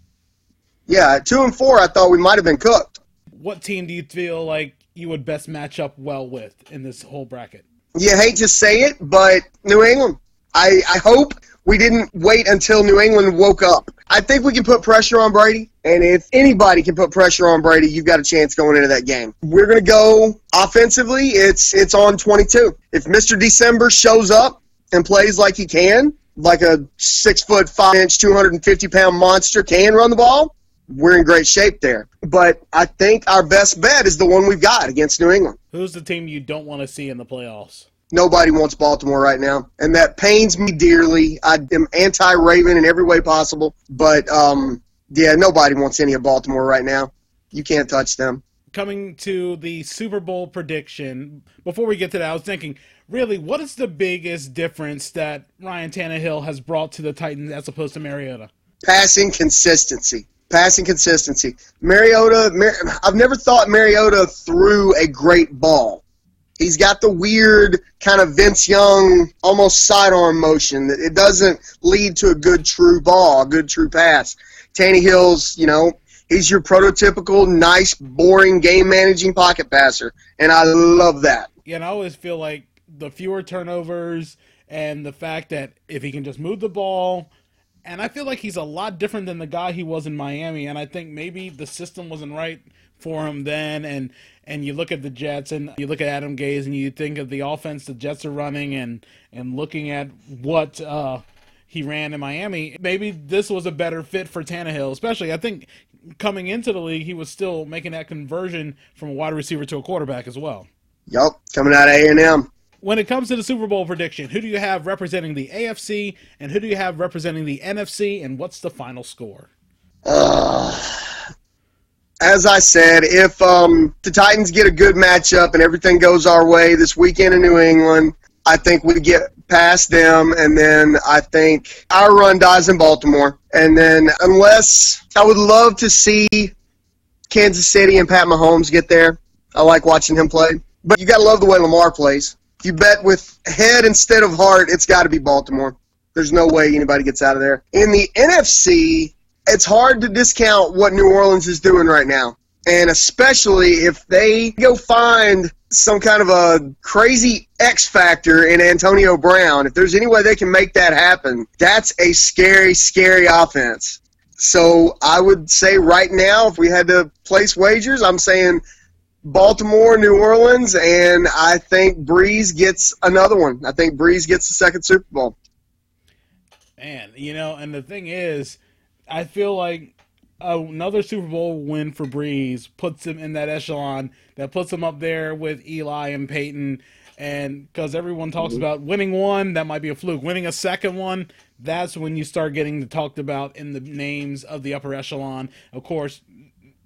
Yeah, two and four. I thought we might have been cooked. What team do you feel like you would best match up well with in this whole bracket? You hate to say it, but New England. I, I hope we didn't wait until New England woke up. I think we can put pressure on Brady, and if anybody can put pressure on Brady, you've got a chance going into that game. We're going to go offensively. It's it's on 22. If Mr. December shows up and plays like he can, like a six foot five inch, 250 pound monster can run the ball, we're in great shape there. But I think our best bet is the one we've got against New England. Who's the team you don't want to see in the playoffs? Nobody wants Baltimore right now, and that pains me dearly. I am anti-Raven in every way possible, but um, yeah, nobody wants any of Baltimore right now. You can't touch them. Coming to the Super Bowl prediction, before we get to that, I was thinking, really, what is the biggest difference that Ryan Tannehill has brought to the Titans as opposed to Mariota? Passing consistency. Passing consistency. Mariota, Mar- I've never thought Mariota threw a great ball. He's got the weird kind of Vince Young almost sidearm motion. It doesn't lead to a good true ball, a good true pass. Tannehill's, you know, he's your prototypical nice, boring game managing pocket passer, and I love that. Yeah, and I always feel like the fewer turnovers and the fact that if he can just move the ball, and I feel like he's a lot different than the guy he was in Miami, and I think maybe the system wasn't right for him then, and and you look at the Jets and you look at Adam Gase and you think of the offense the Jets are running and and looking at what uh, he ran in Miami, maybe this was a better fit for Tannehill. Especially, I think coming into the league, he was still making that conversion from a wide receiver to a quarterback as well. Yep, coming out of A and M. When it comes to the Super Bowl prediction, who do you have representing the AFC and who do you have representing the NFC, and what's the final score? Uh, as I said, if um, the Titans get a good matchup and everything goes our way this weekend in New England, I think we get past them, and then I think our run dies in Baltimore. And then, unless I would love to see Kansas City and Pat Mahomes get there, I like watching him play. But you got to love the way Lamar plays. If you bet with head instead of heart, it's got to be Baltimore. There's no way anybody gets out of there. In the NFC, it's hard to discount what New Orleans is doing right now. And especially if they go find some kind of a crazy X factor in Antonio Brown, if there's any way they can make that happen, that's a scary, scary offense. So I would say right now, if we had to place wagers, I'm saying Baltimore, New Orleans, and I think Brees gets another one. I think Brees gets the second Super Bowl. Man, you know, and the thing is, I feel like another Super Bowl win for Brees puts him in that echelon that puts him up there with Eli and Peyton. And because everyone talks mm-hmm. about winning one, that might be a fluke. Winning a second one, that's when you start getting talked about in the names of the upper echelon. Of course,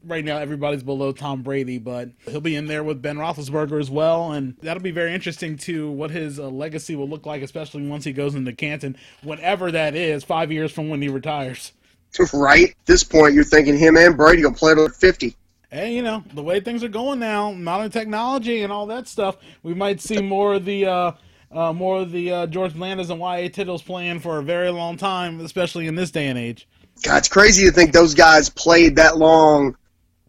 right now everybody's below Tom Brady, but he'll be in there with Ben Roethlisberger as well, and that'll be very interesting to what his uh, legacy will look like, especially once he goes into Canton, whatever that is, five years from when he retires. *laughs* Right at this point, you're thinking him and Brady will play to 50. Hey, you know the way things are going now, modern technology and all that stuff, we might see more of the. Uh, uh, more of the uh, George Blandas and Y.A. Tittles playing for a very long time, especially in this day and age. God, it's crazy to think those guys played that long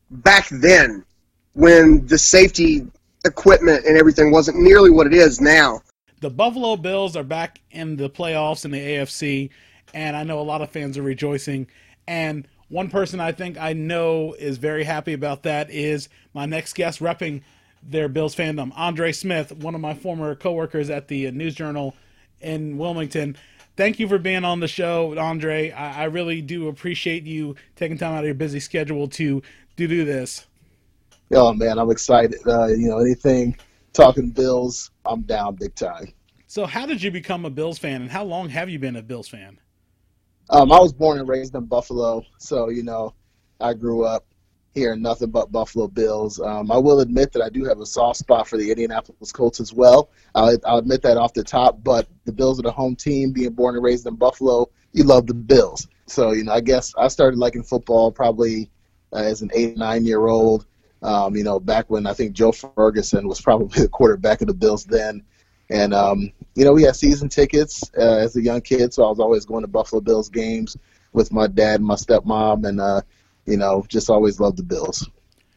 back then when the safety equipment and everything wasn't nearly what it is now. The Buffalo Bills are back in the playoffs in the AFC, and I know a lot of fans are rejoicing. And one person I think I know is very happy about that is my next guest repping their Bills fandom, Andre Smith, one of my former coworkers at the News Journal in Wilmington. Thank you for being on the show, Andre. I, I really do appreciate you taking time out of your busy schedule to to do this? Oh man, I'm excited. Uh, you know, anything talking Bills, I'm down big time. So, how did you become a Bills fan, and how long have you been a Bills fan? Um, I was born and raised in Buffalo, so you know, I grew up hearing nothing but Buffalo Bills. Um, I will admit that I do have a soft spot for the Indianapolis Colts as well. I'll, I'll, admit that off the top, but the Bills are the home team. Being born and raised in Buffalo, you love the Bills. So you know, I guess I started liking football probably uh, as an eight nine year old. Um, you know, back when I think Joe Ferguson was probably *laughs* the quarterback of the Bills then. And um, you know, we had season tickets uh, as a young kid, so I was always going to Buffalo Bills games with my dad and my stepmom, and uh, you know, just always loved the Bills.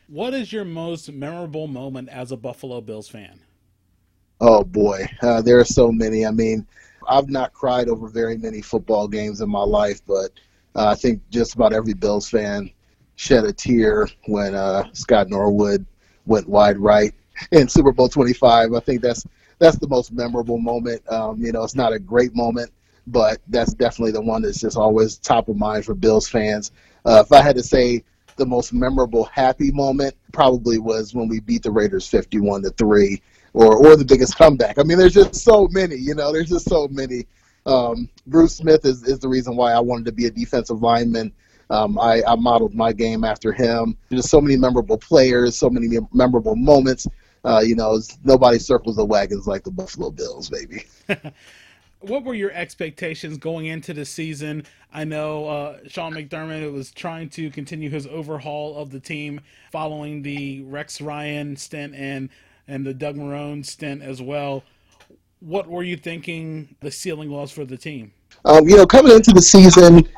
What is your most memorable moment as a Buffalo Bills fan? Oh boy, uh, there are so many. I mean, I've not cried over very many football games in my life, but uh, I think just about every Bills fan shed a tear when uh, Scott Norwood went wide right *laughs* in Super Bowl 25. I think that's that's the most memorable moment. Um, you know, it's not a great moment, but that's definitely the one that's just always top of mind for Bills fans. Uh, if I had to say the most memorable happy moment probably was when we beat the Raiders 51 to 3 or or the biggest comeback. I mean, there's just so many, you know, there's just so many. Um, Bruce Smith is, is the reason why I wanted to be a defensive lineman. Um, I, I modeled my game after him. There's so many memorable players, so many memorable moments. Uh, you know, nobody circles the wagons like the Buffalo Bills, baby. *laughs* what were your expectations going into the season? I know uh, Sean McDermott was trying to continue his overhaul of the team following the Rex Ryan stint and and the Doug Marrone stint as well. What were you thinking the ceiling was for the team? Um, you know, coming into the season,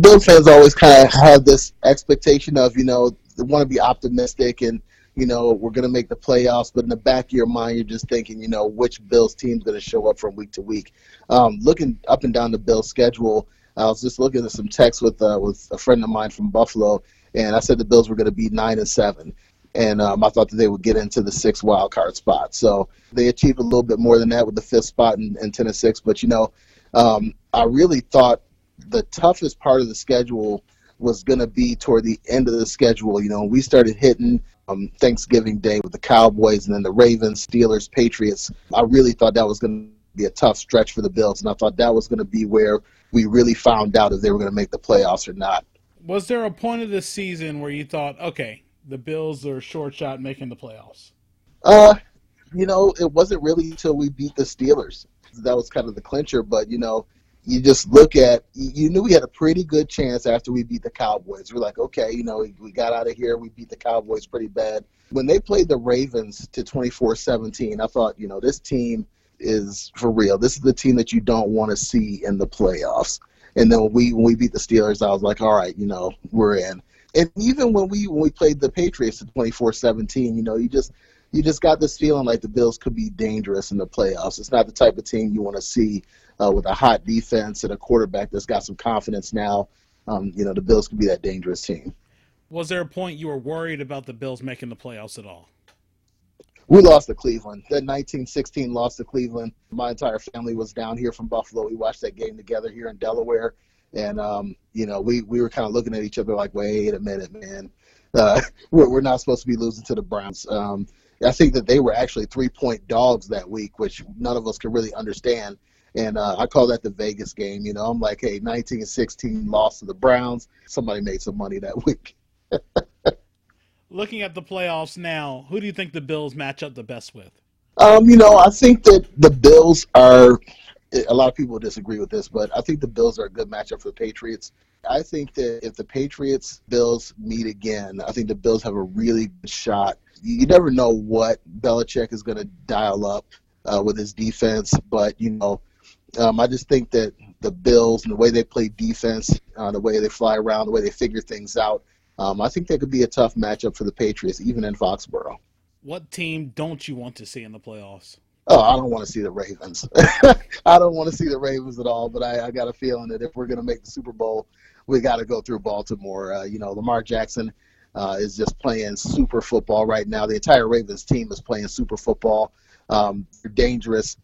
Bill fans always kind of have this expectation of, you know, they want to be optimistic and, you know, we're going to make the playoffs. But in the back of your mind, you're just thinking, you know, which Bills team's going to show up from week to week. Um, looking up and down the Bills schedule, I was just looking at some text with uh, with a friend of mine from Buffalo, and I said the Bills were going to be nine and seven and um, I thought that they would get into the six wild card spot. So they achieved a little bit more than that with the fifth spot and, and ten and six. But you know, um, I really thought the toughest part of the schedule was going to be toward the end of the schedule. You know, we started hitting um, Thanksgiving Day with the Cowboys and then the Ravens, Steelers, Patriots. I really thought that was going to be a tough stretch for the Bills, and I thought that was going to be where we really found out if they were going to make the playoffs or not. Was there a point of the season where you thought, okay, the Bills are short shot making the playoffs? Uh, you know, it wasn't really until we beat the Steelers that was kind of the clincher. But you know, you just look at you knew we had a pretty good chance after we beat the Cowboys. We're like, okay, you know, we got out of here. We beat the Cowboys pretty bad. When they played the Ravens to 24-17, I thought, you know, this team is for real. This is the team that you don't want to see in the playoffs. And then when we when we beat the Steelers, I was like, all right, you know, we're in and even when we when we played the Patriots in 24-17, you know, you just you just got this feeling like the Bills could be dangerous in the playoffs. It's not the type of team you want to see uh, with a hot defense and a quarterback that's got some confidence now. Um, you know, the Bills could be that dangerous team. Was there a point you were worried about the Bills making the playoffs at all? We lost to Cleveland. That 1916 loss to Cleveland. My entire family was down here from Buffalo. We watched that game together here in Delaware. And um, you know, we we were kind of looking at each other like, wait a minute, man, uh, *laughs* we're we're not supposed to be losing to the Browns. Um, I think that they were actually three point dogs that week, which none of us could really understand. And uh, I call that the Vegas game. You know, I'm like, hey, 19 and 16 lost to the Browns. Somebody made some money that week. *laughs* Looking at the playoffs now, who do you think the Bills match up the best with? Um, you know, I think that the Bills are a lot of people disagree with this, but I think the Bills are a good matchup for the Patriots. I think that if the Patriots Bills meet again, I think the Bills have a really good shot. You never know what Belichick is going to dial up uh, with his defense, but you know, um, I just think that the Bills and the way they play defense, uh, the way they fly around, the way they figure things out, um, I think that could be a tough matchup for the Patriots, even in Foxborough. What team don't you want to see in the playoffs? Oh, I don't want to see the Ravens. *laughs* I don't want to see the Ravens at all. But I, I got a feeling that if we're going to make the Super Bowl, we got to go through Baltimore. Uh, you know, Lamar Jackson uh, is just playing super football right now. The entire Ravens team is playing super football. Um, they're dangerous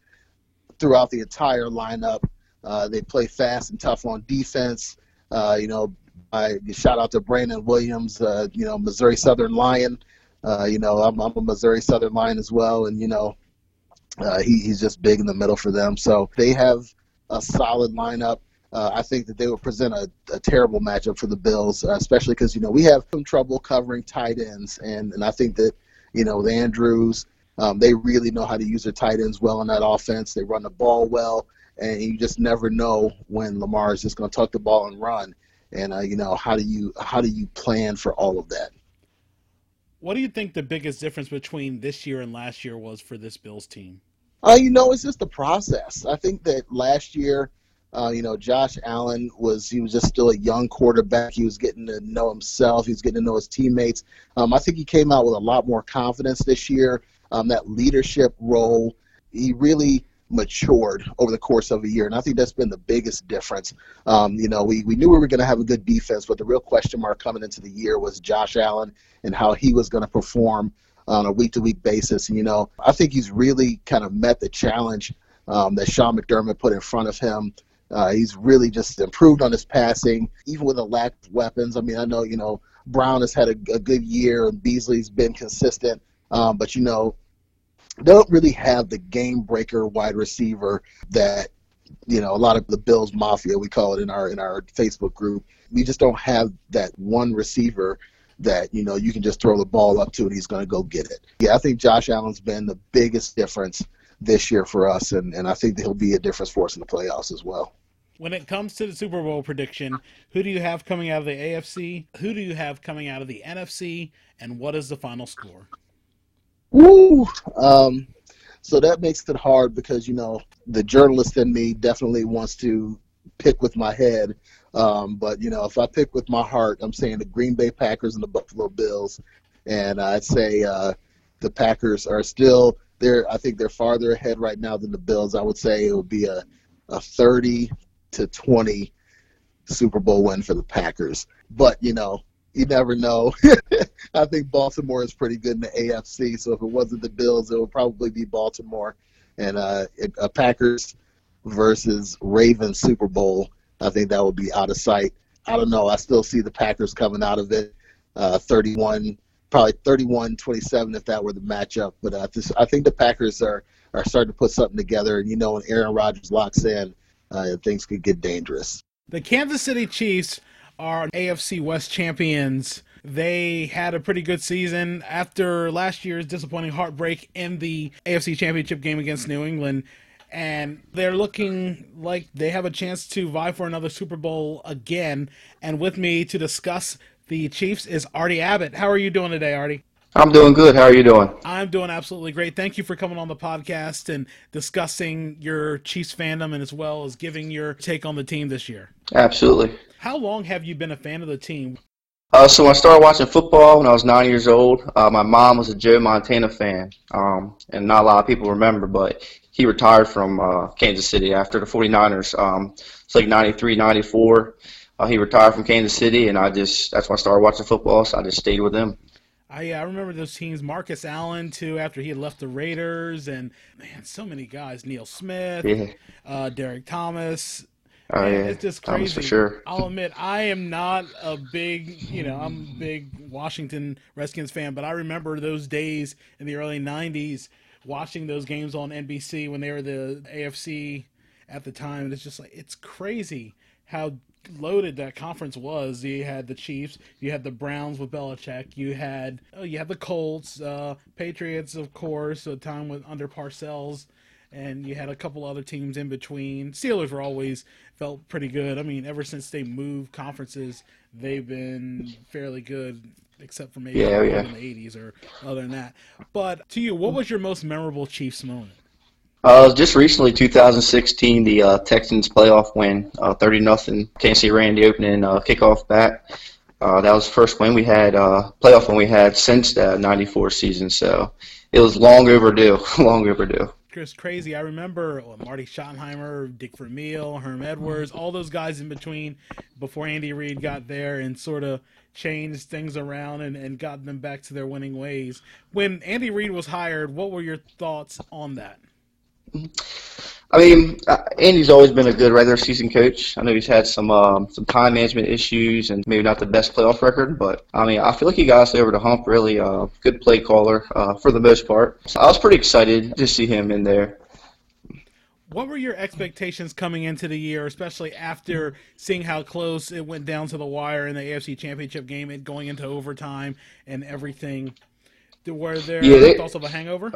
throughout the entire lineup. Uh, they play fast and tough on defense. Uh, you know, I shout out to Brandon Williams. Uh, you know, Missouri Southern Lion. Uh, you know, I'm, I'm a Missouri Southern Lion as well, and you know, uh, he, he's just big in the middle for them. So they have a solid lineup. Uh, I think that they would present a, a terrible matchup for the Bills, uh, especially because you know we have some trouble covering tight ends, and and I think that you know the Andrews, um, they really know how to use their tight ends well in that offense. They run the ball well, and you just never know when Lamar is just going to tuck the ball and run. And uh, you know how do you how do you plan for all of that? What do you think the biggest difference between this year and last year was for this Bills team? Uh, you know, it's just the process. I think that last year, uh, you know, Josh Allen was he was just still a young quarterback. He was getting to know himself. He was getting to know his teammates. Um, I think he came out with a lot more confidence this year. Um, that leadership role, he really matured over the course of a year, and I think that's been the biggest difference. Um, you know, we, we knew we were going to have a good defense, but the real question mark coming into the year was Josh Allen and how he was going to perform on a week to week basis. And, you know, I think he's really kind of met the challenge um, that Sean McDermott put in front of him. Uh, he's really just improved on his passing, even with a lack of weapons. I mean, I know, you know, Brown has had a, a good year, and Beasley's been consistent. Um, but you know, they don't really have the game breaker wide receiver that you know a lot of the Bills Mafia we call it in our in our Facebook group. We just don't have that one receiver that you know you can just throw the ball up to and he's going to go get it. Yeah, I think Josh Allen's been the biggest difference this year for us, and, and I think he'll be a difference for us in the playoffs as well. When it comes to the Super Bowl prediction, who do you have coming out of the AFC? Who do you have coming out of the NFC? And what is the final score? Woo! Um, so that makes it hard because you know the journalist in me definitely wants to pick with my head. Um, but you know, if I pick with my heart, I'm saying the Green Bay Packers and the Buffalo Bills, and I'd say uh, the Packers are still they're I think they're farther ahead right now than the Bills. I would say it would be a a 30 to 20 Super Bowl win for the Packers. But you know, you never know. *laughs* I think Baltimore is pretty good in the AFC. So if it wasn't the Bills, it would probably be Baltimore and uh, a Packers versus Ravens Super Bowl. I think that would be out of sight. I don't know. I still see the Packers coming out of it, uh, 31, probably 31-27 if that were the matchup. But uh, this, I think the Packers are are starting to put something together. And you know, when Aaron Rodgers locks in, uh, things could get dangerous. The Kansas City Chiefs are AFC West champions. They had a pretty good season after last year's disappointing heartbreak in the AFC Championship game against New England. And they're looking like they have a chance to vie for another Super Bowl again. And with me to discuss the Chiefs is Artie Abbott. How are you doing today, Artie? I'm doing good. How are you doing? I'm doing absolutely great. Thank you for coming on the podcast and discussing your Chiefs fandom and as well as giving your take on the team this year. Absolutely. How long have you been a fan of the team? Uh, so I started watching football when I was nine years old. Uh, my mom was a Joe Montana fan, um, and not a lot of people remember, but he retired from uh, Kansas City after the 49ers. Um, it's like 93, 94. Uh, he retired from Kansas City, and I just that's when I started watching football, so I just stayed with him. I, I remember those teams, Marcus Allen too, after he had left the Raiders, and man, so many guys, Neil Smith, yeah. uh, Derrick Thomas. Oh, man, yeah. It's just Thomas crazy. for sure. I'll admit, I am not a big, you know, I'm a big Washington Redskins fan, but I remember those days in the early '90s watching those games on NBC when they were the AFC at the time. And it's just like it's crazy how loaded that conference was. You had the Chiefs, you had the Browns with Belichick, you had oh, you had the Colts, uh, Patriots, of course, a time with under Parcells, and you had a couple other teams in between. Steelers were always felt pretty good. I mean, ever since they moved conferences, they've been fairly good. Except for maybe Yeah, yeah. in the '80s, or other than that. But to you, what was your most memorable Chiefs moment? Uh, just recently, 2016, the uh, Texans playoff win, uh, 30 nothing. Kansas City ran the opening uh, kickoff back. Uh, that was the first win we had, uh, playoff win we had since that '94 season. So it was long overdue, *laughs* long overdue. Chris, crazy. I remember uh, Marty Schottenheimer, Dick Vermeil, Herm Edwards, all those guys in between before Andy Reid got there and sort of changed things around and, and got them back to their winning ways. When Andy Reid was hired, what were your thoughts on that? I mean, uh, Andy's always been a good regular season coach. I know he's had some um, some time management issues and maybe not the best playoff record, but I mean, I feel like he got us over the hump. Really, uh, good play caller uh, for the most part. So I was pretty excited to see him in there. What were your expectations coming into the year, especially after seeing how close it went down to the wire in the AFC Championship game, it going into overtime and everything? Were there Yeah, they- thoughts of a hangover?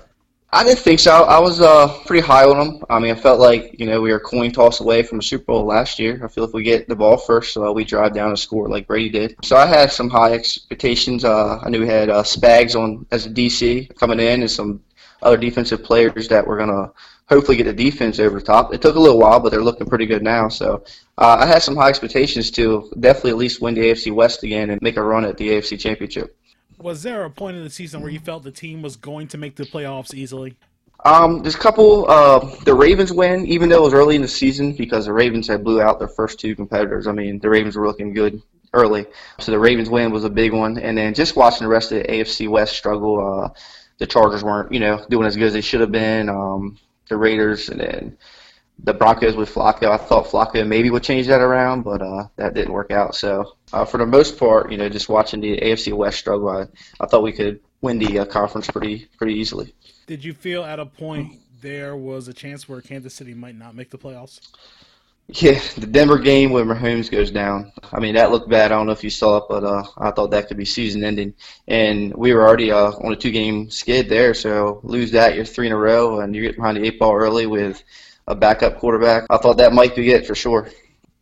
I didn't think so. I was uh, pretty high on them. I mean, I felt like you know we were coin toss away from the Super Bowl last year. I feel if we get the ball first, uh, we drive down and score like Brady did. So I had some high expectations. Uh, I knew we had uh, Spags on as a DC coming in, and some other defensive players that were gonna hopefully get the defense over the top. It took a little while, but they're looking pretty good now. So uh, I had some high expectations to definitely at least win the AFC West again and make a run at the AFC Championship. Was there a point in the season where you felt the team was going to make the playoffs easily? Um, there's a couple. Uh, the Ravens win, even though it was early in the season, because the Ravens had blew out their first two competitors. I mean, the Ravens were looking good early, so the Ravens win was a big one. And then just watching the rest of the AFC West struggle, uh, the Chargers weren't, you know, doing as good as they should have been. Um, the Raiders, and then the Broncos with Flacco. I thought Flacco maybe would change that around, but uh, that didn't work out. So Uh, for the most part, you know, just watching the AFC West struggle, I, I thought we could win the uh, conference pretty pretty easily. Did you feel at a point there was a chance where Kansas City might not make the playoffs? Yeah, the Denver game when Mahomes goes down. I mean, that looked bad. I don't know if you saw it, but uh, I thought that could be season ending. And we were already uh, on a two game skid there, so lose that, you're three in a row, and you get behind the eight ball early with a backup quarterback. I thought that might be it for sure.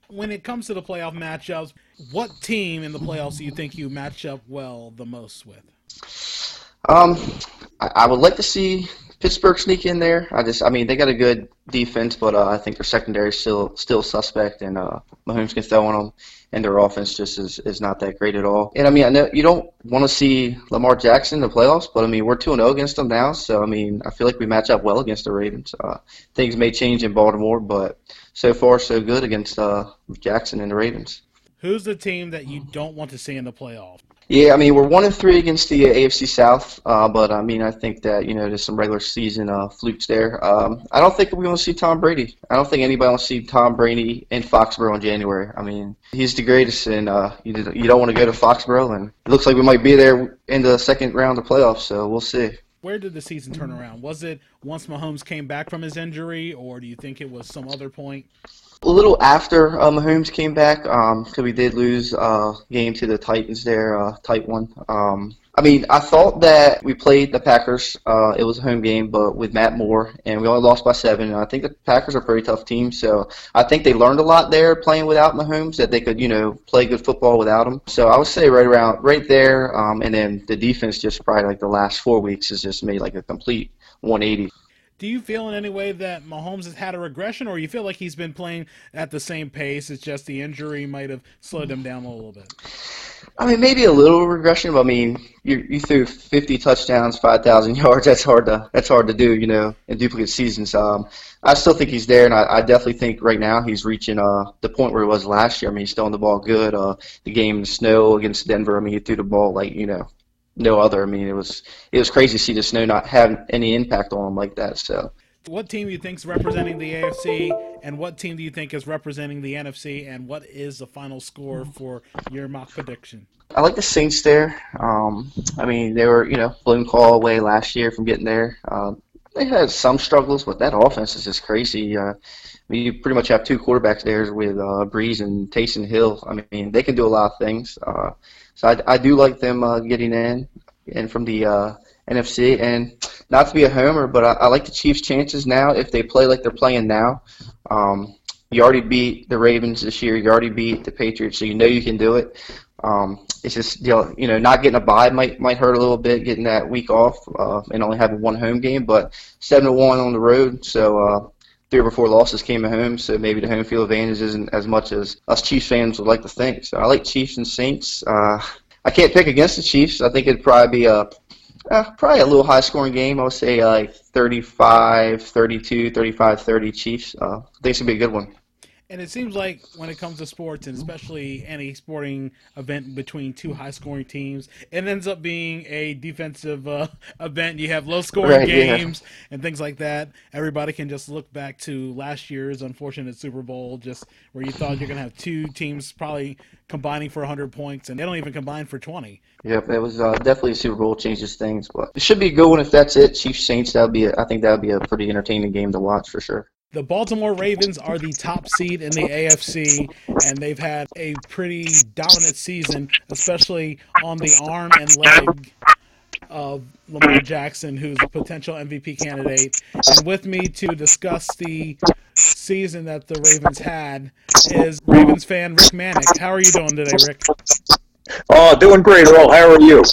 When it comes to the playoff matchups, what team in the playoffs do you think you match up well the most with? Um, I, I would like to see Pittsburgh sneak in there. I just, I mean, they got a good defense, but uh, I think their secondary is still still suspect, and uh, Mahomes can throw on them, and their offense just is, is not that great at all. And I mean, I know you don't want to see Lamar Jackson in the playoffs, but I mean, we're two and zero against them now, so I mean, I feel like we match up well against the Ravens. Uh, things may change in Baltimore, but so far so good against uh, Jackson and the Ravens. Who's the team that you don't want to see in the playoffs? Yeah, I mean we're one and three against the uh, AFC South, uh, but I mean I think that you know there's some regular season uh, flukes there. Um, I don't think we want to see Tom Brady. I don't think anybody wants to see Tom Brady in Foxborough in January. I mean he's the greatest, and uh, you you don't want to go to Foxborough, and it looks like we might be there in the second round of playoffs. So we'll see. Where did the season turn around? Was it once Mahomes came back from his injury, or do you think it was some other point? a little after uh, Mahomes came back, because um, we did lose a uh, game to the Titans there, uh, tight one. Um, I mean, I thought that we played the Packers. Uh, it was a home game, but with Matt Moore, and we only lost by seven. And I think the Packers are a pretty tough team, so I think they learned a lot there playing without Mahomes that they could, you know, play good football without him. So I would say right around, right there, um, and then the defense just probably like the last four weeks has just made like a complete 180 do you feel in any way that Mahomes has had a regression, or you feel like he's been playing at the same pace? It's just the injury might have slowed him down a little bit. I mean, maybe a little regression, but I mean, you you threw 50 touchdowns, 5,000 *laughs* yards. That's hard to that's hard to do, you know, in duplicate seasons. Um, I still think he's there, and I, I definitely think right now he's reaching uh the point where he was last year. I mean, he's throwing the ball good. Uh, the game in the snow against Denver. I mean, he threw the ball like you know no other. I mean, it was it was crazy to see the snow not have any impact on him like that. So, what team do you think is representing the AFC, and what team do you think is representing the NFC, and what is the final score for your mock prediction? I like the Saints there. Um, I mean, they were you know blown call away last year from getting there. Uh, they had some struggles, but that offense is just crazy. Uh, I mean, you pretty much have two quarterbacks there with uh, Brees and Taysom Hill. I mean, they can do a lot of things. Uh, so I, I do like them uh, getting in and from the uh, NFC. And not to be a homer, but I, I like the Chiefs' chances now if they play like they're playing now. Um, you already beat the Ravens this year. You already beat the Patriots, so you know you can do it. Um, it's just you know, you know not getting a bye might might hurt a little bit, getting that week off uh, and only having one home game. But seven to one on the road, so uh, three or four losses came at home, so maybe the home field advantage isn't as much as us Chiefs fans would like to think. So I like Chiefs and Saints. Uh, I can't pick against the Chiefs. I think it'd probably be a uh, probably a little high scoring game. I would say like 35, 32, 35, 30 Chiefs. Uh, I think it's going to be a good one. And it seems like when it comes to sports, and especially any sporting event between two high-scoring teams, it ends up being a defensive uh, event. You have low-scoring right, games yeah. and things like that. Everybody can just look back to last year's unfortunate Super Bowl, just where you thought you're going to have two teams probably combining for 100 points, and they don't even combine for 20. Yep, it was uh, definitely a Super Bowl changes things, but it should be a good one if that's it. Chiefs Saints, that would be. A, I think that would be a pretty entertaining game to watch for sure. The Baltimore Ravens are the top seed in the AFC, and they've had a pretty dominant season, especially on the arm and leg of Lamar Jackson, who's a potential MVP candidate. And with me to discuss the season that the Ravens had is Ravens fan Rick Manick. How are you doing today, Rick? Oh, doing great, Earl. How are you?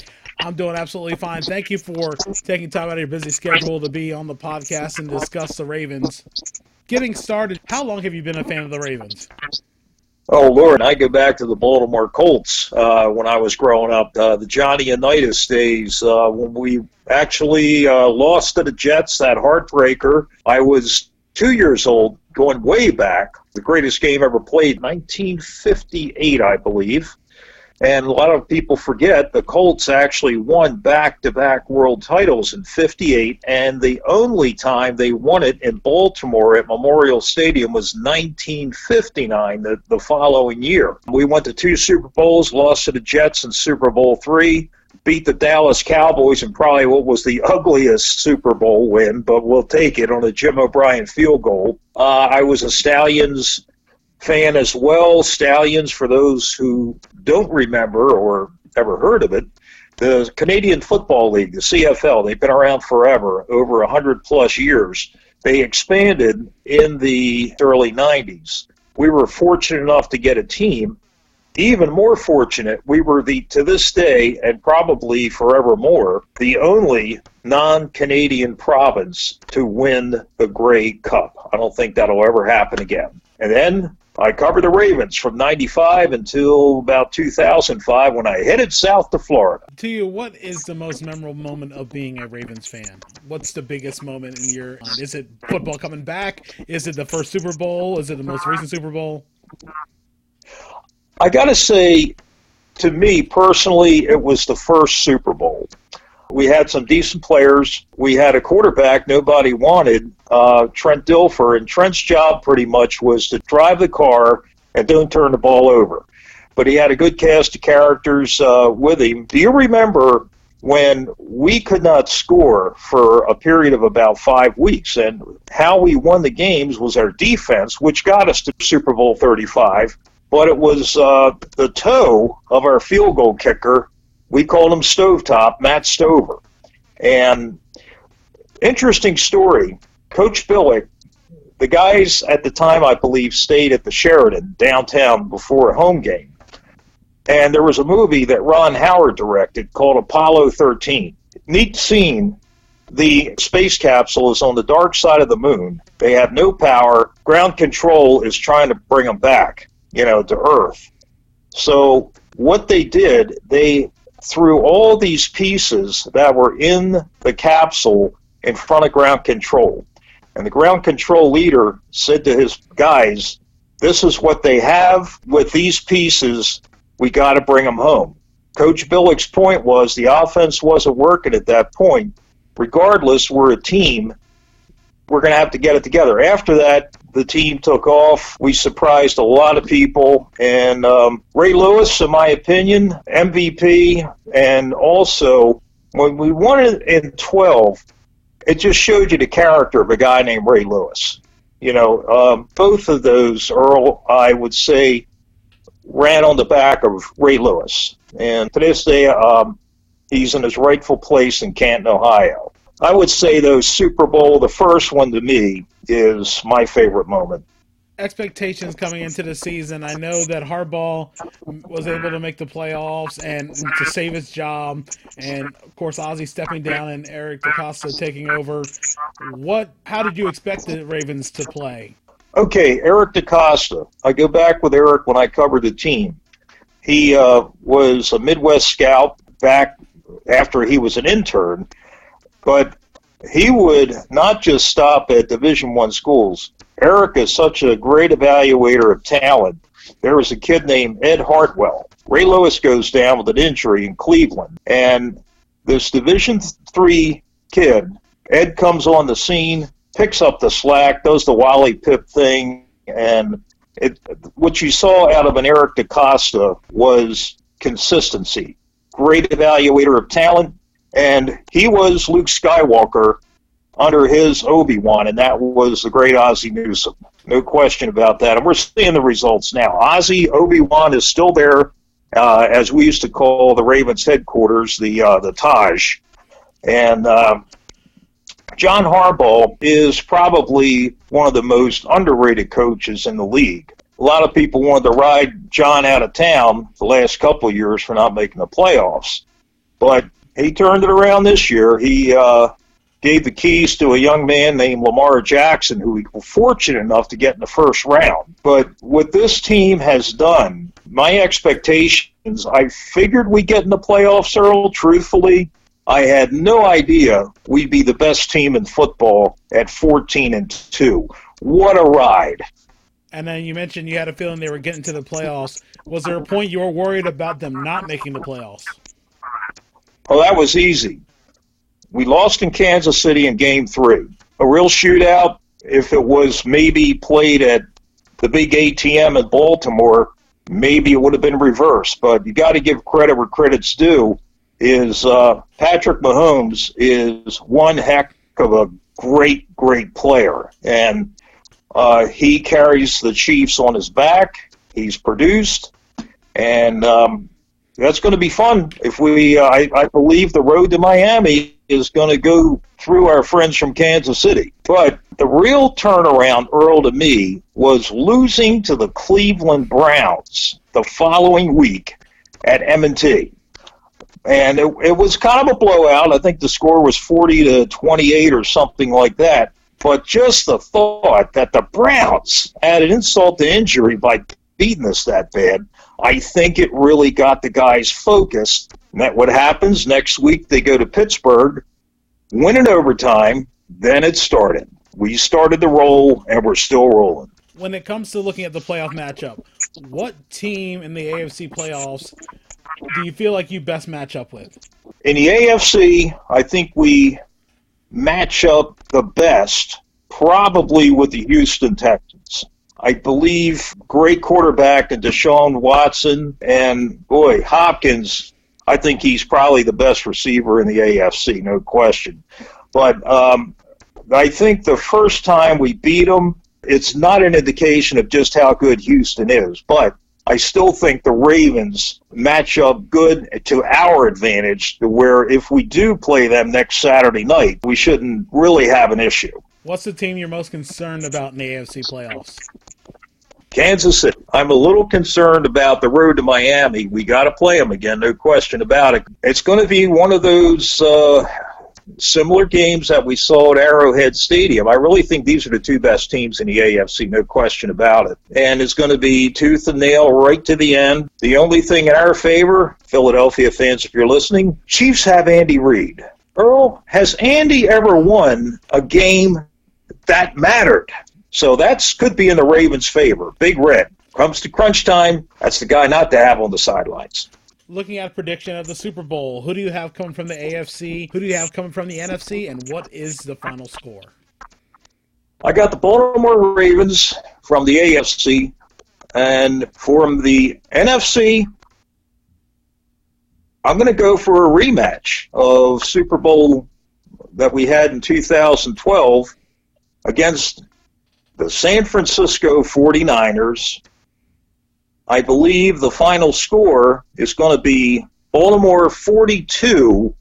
I'm doing absolutely fine. Thank you for taking time out of your busy schedule to be on the podcast and discuss the Ravens getting started, how long have you been a fan of the Ravens? Oh Lord, I go back to the Baltimore Colts uh, when I was growing up. Uh, the Johnny Unitas days uh, when we actually uh, lost to the Jets, that heartbreaker. I was two years old, going way back. The greatest game ever played, 1958, I believe. And a lot of people forget the Colts actually won back to back world titles in 58, and the only time they won it in Baltimore at Memorial Stadium was 1959, the, the following year. We went to two Super Bowls, lost to the Jets in Super Bowl three, beat the Dallas Cowboys in probably what was the ugliest Super Bowl win, but we'll take it on a Jim O'Brien field goal. Uh, I was a Stallions fan as well. Stallions, for those who don't remember or ever heard of it, the Canadian Football League, the CFL, they've been around forever, over 100 plus years. They expanded in the early 90s. We were fortunate enough to get a team. Even more fortunate, we were the to this day and probably forevermore the only non-Canadian province to win the Grey Cup. I don't think that'll ever happen again. And then I covered the Ravens from 95 until about 2005 when I headed south to Florida. To you, what is the most memorable moment of being a Ravens fan? What's the biggest moment in your? Is it football coming back? Is it the first Super Bowl? Is it the most recent Super Bowl? I got to say, to me personally, it was the first Super Bowl. We had some decent players. We had a quarterback nobody wanted, uh, Trent Dilfer, and Trent's job pretty much was to drive the car and don't turn the ball over. But he had a good cast of characters uh, with him. Do you remember when we could not score for a period of about five weeks? And how we won the games was our defense, which got us to Super Bowl 35. But it was uh, the toe of our field goal kicker we called him Stovetop, Matt Stover. And interesting story. Coach Billick, the guys at the time, I believe, stayed at the Sheraton downtown before a home game. And there was a movie that Ron Howard directed called Apollo 13. Neat scene. The space capsule is on the dark side of the moon. They have no power. Ground control is trying to bring them back, you know, to Earth. So what they did, they threw all these pieces that were in the capsule in front of ground control. And the ground control leader said to his guys, This is what they have. With these pieces, we got to bring them home. Coach Billick's point was the offense wasn't working at that point. Regardless, we're a team. We're going to have to get it together. After that, the team took off. We surprised a lot of people. And um, Ray Lewis, in my opinion, MVP. And also, when we won it in 12, it just showed you the character of a guy named Ray Lewis. You know, um, both of those, Earl, I would say, ran on the back of Ray Lewis. And to this day, um, he's in his rightful place in Canton, Ohio. I would say, though, Super Bowl, the first one to me, is my favorite moment. Expectations coming into the season. I know that Harbaugh was able to make the playoffs and to save his job, and of course Ozzie stepping down and Eric DeCosta taking over. What? How did you expect the Ravens to play? Okay, Eric DeCosta. I go back with Eric when I covered the team. He uh, was a Midwest scout back after he was an intern, but he would not just stop at Division One schools. Eric is such a great evaluator of talent. There was a kid named Ed Hartwell. Ray Lewis goes down with an injury in Cleveland, and this Division Three kid, Ed comes on the scene, picks up the slack, does the Wally Pipp thing, and it, what you saw out of an Eric DeCosta was consistency. Great evaluator of talent, and he was Luke Skywalker under his Obi Wan, and that was the great Ozzie Newsome. No question about that. And we're seeing the results now. Ozzie Obi Wan is still there, uh, as we used to call the Ravens headquarters, the uh, the Taj, and. Uh, John Harbaugh is probably one of the most underrated coaches in the league. A lot of people wanted to ride John out of town the last couple of years for not making the playoffs. But he turned it around this year. He uh, gave the keys to a young man named Lamar Jackson, who we were fortunate enough to get in the first round. But what this team has done, my expectations, I figured we'd get in the playoffs, Earl, truthfully. I had no idea we'd be the best team in football at 14 and 2. What a ride. And then you mentioned you had a feeling they were getting to the playoffs. Was there a point you were worried about them not making the playoffs? Well, that was easy. We lost in Kansas City in game three. A real shootout, if it was maybe played at the big ATM in Baltimore, maybe it would have been reversed. But you got to give credit where credit's due. Is uh, Patrick Mahomes is one heck of a great, great player, and uh, he carries the Chiefs on his back. He's produced, and um, that's going to be fun. If we, uh, I, I believe the road to Miami is going to go through our friends from Kansas City. But the real turnaround, Earl, to me, was losing to the Cleveland Browns the following week at M&T. And it, it was kind of a blowout. I think the score was 40 to 28 or something like that. But just the thought that the Browns added insult to injury by beating us that bad, I think it really got the guys focused. And that what happens next week? They go to Pittsburgh, win in overtime. Then it started. We started the roll, and we're still rolling. When it comes to looking at the playoff matchup, what team in the AFC playoffs do you feel like you best match up with? In the AFC, I think we match up the best probably with the Houston Texans. I believe great quarterback in Deshaun Watson and boy Hopkins. I think he's probably the best receiver in the AFC, no question. But um, I think the first time we beat them, it's not an indication of just how good Houston is. But I still think the Ravens match up good to our advantage, to where if we do play them next Saturday night, we shouldn't really have an issue. What's the team you're most concerned about in the AFC playoffs? Kansas City. I'm a little concerned about the road to Miami. We got to play them again, no question about it. It's going to be one of those uh, similar games that we saw at Arrowhead Stadium. I really think these are the two best teams in the AFC, no question about it. And it's going to be tooth and nail right to the end. The only thing in our favor, Philadelphia fans, if you're listening, Chiefs have Andy Reid. Earl, has Andy ever won a game that mattered? So that's could be in the Ravens' favor. Big Red comes to crunch time. That's the guy not to have on the sidelines. Looking at prediction of the Super Bowl, who do you have coming from the AFC? Who do you have coming from the NFC? And what is the final score? I got the Baltimore Ravens from the AFC, and from the NFC, I'm going to go for a rematch of Super Bowl that we had in 2012 against the San Francisco 49ers. I believe the final score is going to be Baltimore 42,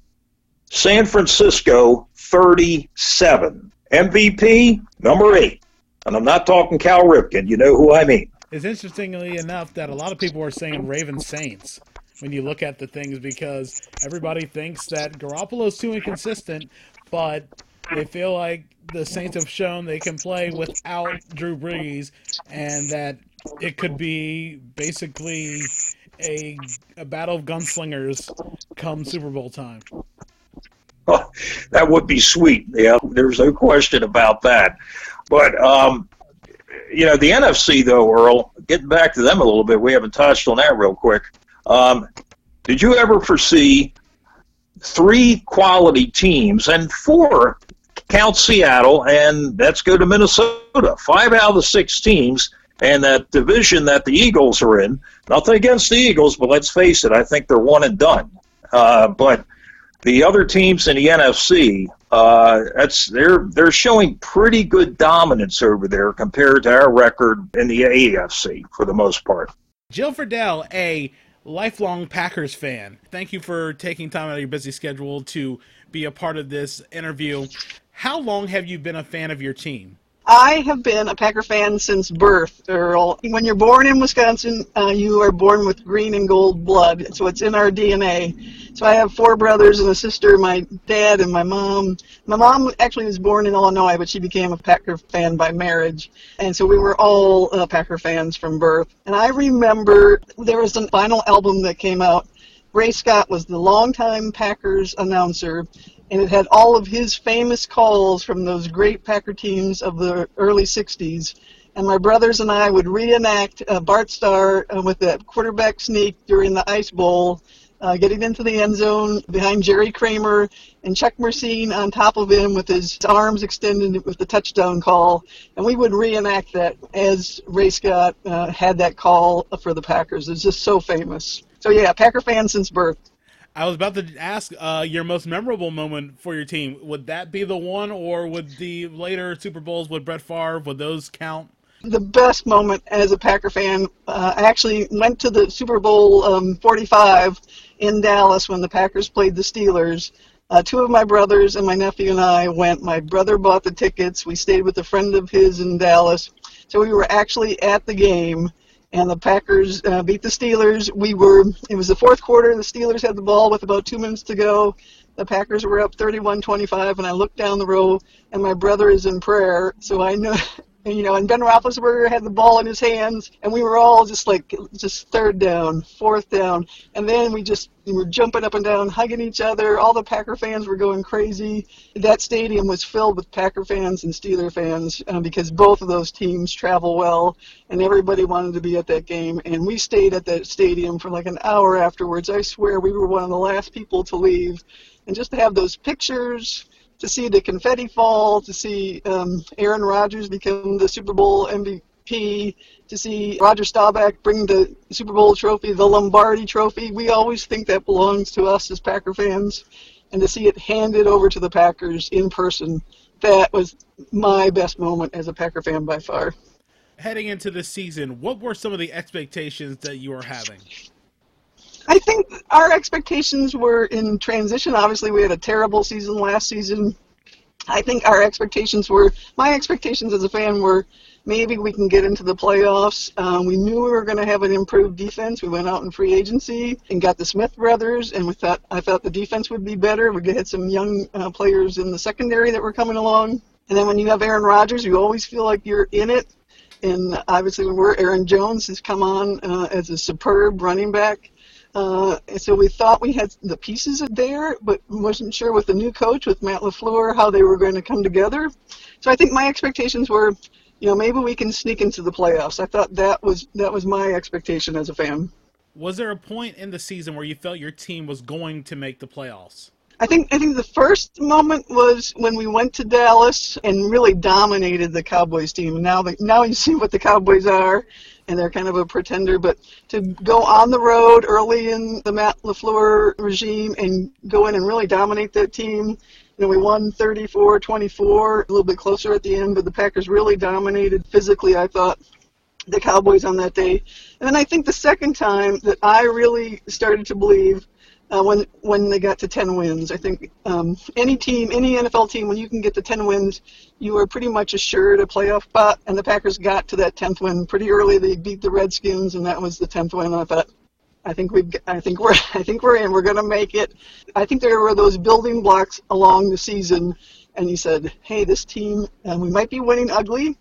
San Francisco 37. MVP number eight. And I'm not talking Cal Ripken. You know who I mean. It's interestingly enough that a lot of people are saying Raven Saints when you look at the things because everybody thinks that Garoppolo's too inconsistent, but they feel like the Saints have shown they can play without Drew Brees, and that it could be basically a a battle of gunslingers come Super Bowl time. Oh, *laughs* that would be sweet. Yeah, there's no question about that. But um, you know, the NFC though, Earl. Getting back to them a little bit, we haven't touched on that real quick. Um, did you ever foresee three quality teams and four count Seattle, and let's go to Minnesota. Five out of the six teams, and that division that the Eagles are in. Nothing against the Eagles, but let's face it, I think they're one and done. Uh, but the other teams in the NFC, uh, that's they're they're showing pretty good dominance over there compared to our record in the AFC for the most part. Jill Fredel, a lifelong Packers fan. Thank you for taking time out of your busy schedule to be a part of this interview. How long have you been a fan of your team? I have been a Packer fan since birth, Earl. When you're born in Wisconsin, uh, you are born with green and gold blood, so it's in our DNA. So I have four brothers and a sister, my dad and my mom. My mom actually was born in Illinois, but she became a Packer fan by marriage. And so we were all uh, Packer fans from birth. And I remember there was a final album that came out. Ray Scott was the longtime Packers announcer, and it had all of his famous calls from those great Packer teams of the early 60s. and my brothers and I would reenact uh, Bart Starr uh, with that quarterback sneak during the Ice Bowl, uh, getting into the end zone behind Jerry Kramer and Chuck Mercein on top of him with his arms extended with the touchdown call. And we would reenact that as Ray Scott uh, had that call for the Packers. It's just so famous. So yeah, Packer fan since birth. I was about to ask uh, your most memorable moment for your team. Would that be the one, or would the later Super Bowls with Brett Favre would those count? the best moment as a Packer fan. Uh, I actually went to the Super Bowl um, 45 in Dallas when the Packers played the Steelers. Uh, two of my brothers and my nephew and I went. My brother bought the tickets. We stayed with a friend of his in Dallas. So we were actually at the game, and the Packers uh, beat the Steelers. We were. It was the fourth quarter. The Steelers had the ball with about two minutes to go. The Packers were up 31-25, and I looked down the row, and my brother is in prayer. So I know you know, and Ben Roethlisberger had the ball in his hands, and we were all just like, just third down, fourth down, and then we just we were jumping up and down, hugging each other. All the Packer fans were going crazy. That stadium was filled with Packer fans and Steeler fans uh, because both of those teams travel well, and everybody wanted to be at that game. And we stayed at that stadium for like an hour afterwards. I swear we were one of the last people to leave, and just to have those pictures to see the confetti fall, to see um, Aaron Rodgers become the Super Bowl MVP, to see Roger Staubach bring the Super Bowl trophy, the Lombardi trophy. We always think that belongs to us as Packer fans. And to see it handed over to the Packers in person, that was my best moment as a Packer fan by far. Heading into the season, what were some of the expectations that you were having? I think our expectations were in transition. Obviously, we had a terrible season last season. I think our expectations were, my expectations as a fan were maybe we can get into the playoffs. Um, we knew we were going to have an improved defense. We went out in free agency and got the Smith brothers, and we thought I thought the defense would be better. We had some young uh, players in the secondary that were coming along. And then when you have Aaron Rodgers, you always feel like you're in it. And obviously, when we're Aaron Jones has come on uh, as a superb running back. Uh, so we thought we had the pieces there, but wasn't sure with the new coach, with Matt LaFleur, how they were going to come together. So I think my expectations were, you know, maybe we can sneak into the playoffs. I thought that was that was my expectation as a fan. Was there a point in the season where you felt your team was going to make the playoffs? I think I think the first moment was when we went to Dallas and really dominated the Cowboys team. Now the, now you see what the Cowboys are, and they're kind of a pretender. But to go on the road early in the Matt LaFleur regime and go in and really dominate that team. You know, we won 34-24, a little bit closer at the end, but the Packers really dominated physically. I thought the Cowboys on that day, and then I think the second time that I really started to believe uh, when when they got to 10 wins. I think um, any team, any NFL team, when you can get to 10 wins, you are pretty much assured a playoff spot. And the Packers got to that 10th win pretty early. They beat the Redskins, and that was the 10th win. I thought, I think we, I think we're, *laughs* I think we're in. We're going to make it. I think there were those building blocks along the season, and you said, hey, this team, uh, we might be winning ugly,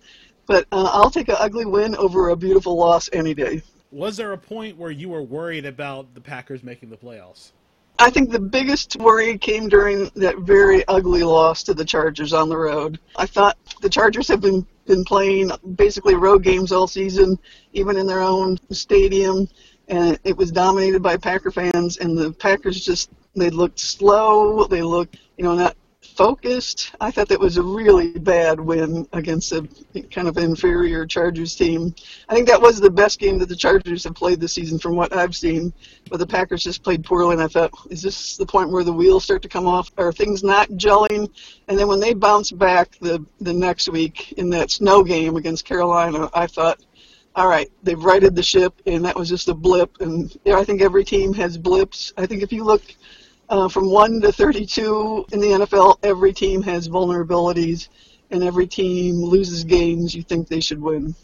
but uh, I'll take an ugly win over a beautiful loss any day. Was there a point where you were worried about the Packers making the playoffs? I think the biggest worry came during that very ugly loss to the Chargers on the road. I thought the Chargers have been been playing basically road games all season, even in their own stadium, and it was dominated by Packer fans. And the Packers just they looked slow. They looked, you know, not focused. I thought that was a really bad win against a kind of inferior Chargers team. I think that was the best game that the Chargers have played this season from what I've seen. But the Packers just played poorly, and I thought, is this the point where the wheels start to come off? Are things not gelling? And then when they bounced back the the next week in that snow game against Carolina, I thought, all right, they've righted the ship, and that was just a blip. And I think every team has blips. I think if you look uh, from 1 to 32 in the NFL, every team has vulnerabilities, and every team loses games you think they should win.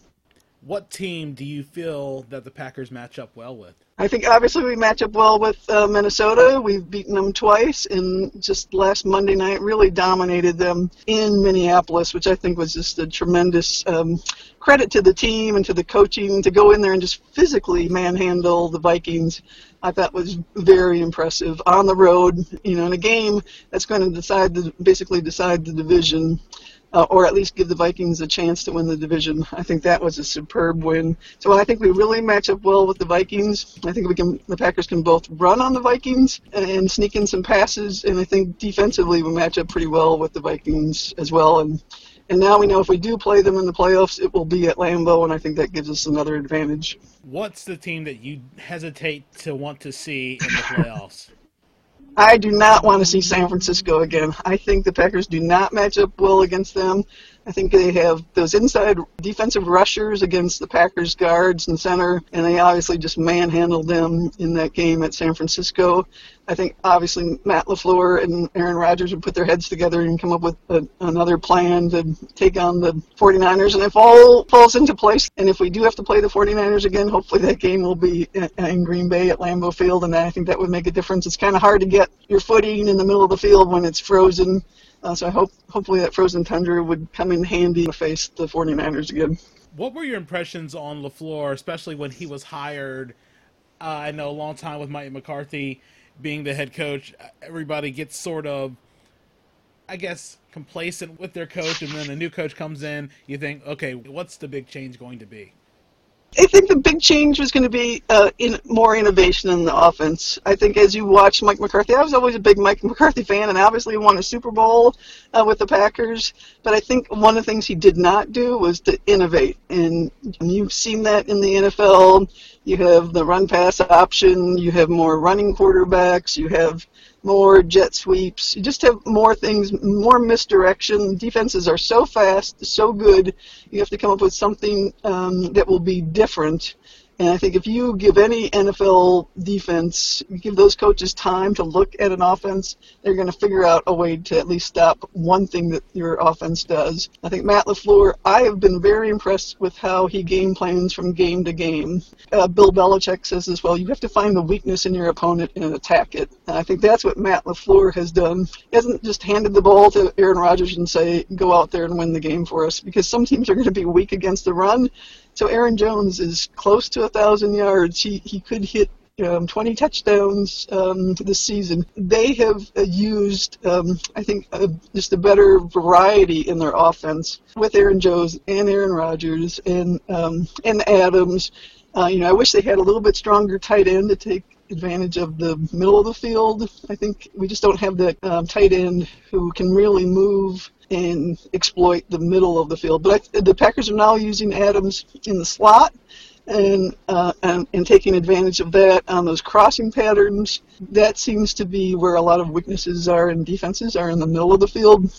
What team do you feel that the Packers match up well with? I think obviously we match up well with uh, Minnesota. We've beaten them twice, and just last Monday night really dominated them in Minneapolis, which I think was just a tremendous um, credit to the team and to the coaching to go in there and just physically manhandle the Vikings. I thought was very impressive on the road. You know, in a game that's going to decide the basically decide the division. uh, or at least give the Vikings a chance to win the division. I think that was a superb win. So I think we really match up well with the Vikings. I think we can the Packers can both run on the Vikings and sneak in some passes, and I think defensively we match up pretty well with the Vikings as well. And and now we know if we do play them in the playoffs, it will be at Lambeau, and I think that gives us another advantage. What's the team that you hesitate to want to see in the playoffs? I do not want to see San Francisco again. I think the Packers do not match up well against them. I think they have those inside defensive rushers against the Packers guards and center, and they obviously just manhandled them in that game at San Francisco. I think obviously Matt LaFleur and Aaron Rodgers would put their heads together and come up with a, another plan to take on the 49ers, and if all falls into place, and if we do have to play the 49ers again, hopefully that game will be in Green Bay at Lambeau Field, and I think that would make a difference. It's kind of hard to get your footing in the middle of the field when it's frozen uh, so I hope hopefully that frozen tundra would come in handy to face the 49ers again. What were your impressions on LaFleur, especially when he was hired? Uh, I know a long time with Mike McCarthy being the head coach. Everybody gets sort of, I guess, complacent with their coach, and then a new coach comes in. You think, okay, what's the big change going to be? I think the big change was going to be uh, in more innovation in the offense. I think as you watch Mike McCarthy, I was always a big Mike McCarthy fan, and obviously won a Super Bowl uh, with the Packers. But I think one of the things he did not do was to innovate, and you've seen that in the NFL. You have the run pass option. You have more running quarterbacks. You have more jet sweeps. You just have more things, more misdirection. Defenses are so fast, so good. You have to come up with something um, that will be different and I think if you give any NFL defense, give those coaches time to look at an offense, they're going to figure out a way to at least stop one thing that your offense does. I think Matt LaFleur, I have been very impressed with how he game plans from game to game. Uh, Bill Belichick says as well, you have to find the weakness in your opponent and attack it. And I think that's what Matt LaFleur has done. He hasn't just handed the ball to Aaron Rodgers and say, go out there and win the game for us, because some teams are going to be weak against the run so Aaron Jones is close to a thousand yards. He he could hit um, 20 touchdowns um, this season. They have uh, used, um, I think, uh, just a better variety in their offense with Aaron Jones and Aaron Rodgers and um, and Adams. Uh, you know, I wish they had a little bit stronger tight end to take advantage of the middle of the field. I think we just don't have that um, tight end who can really move and exploit the middle of the field. But I, the Packers are now using Adams in the slot and, uh, and, and taking advantage of that on those crossing patterns. That seems to be where a lot of weaknesses are in defenses are in the middle of the field.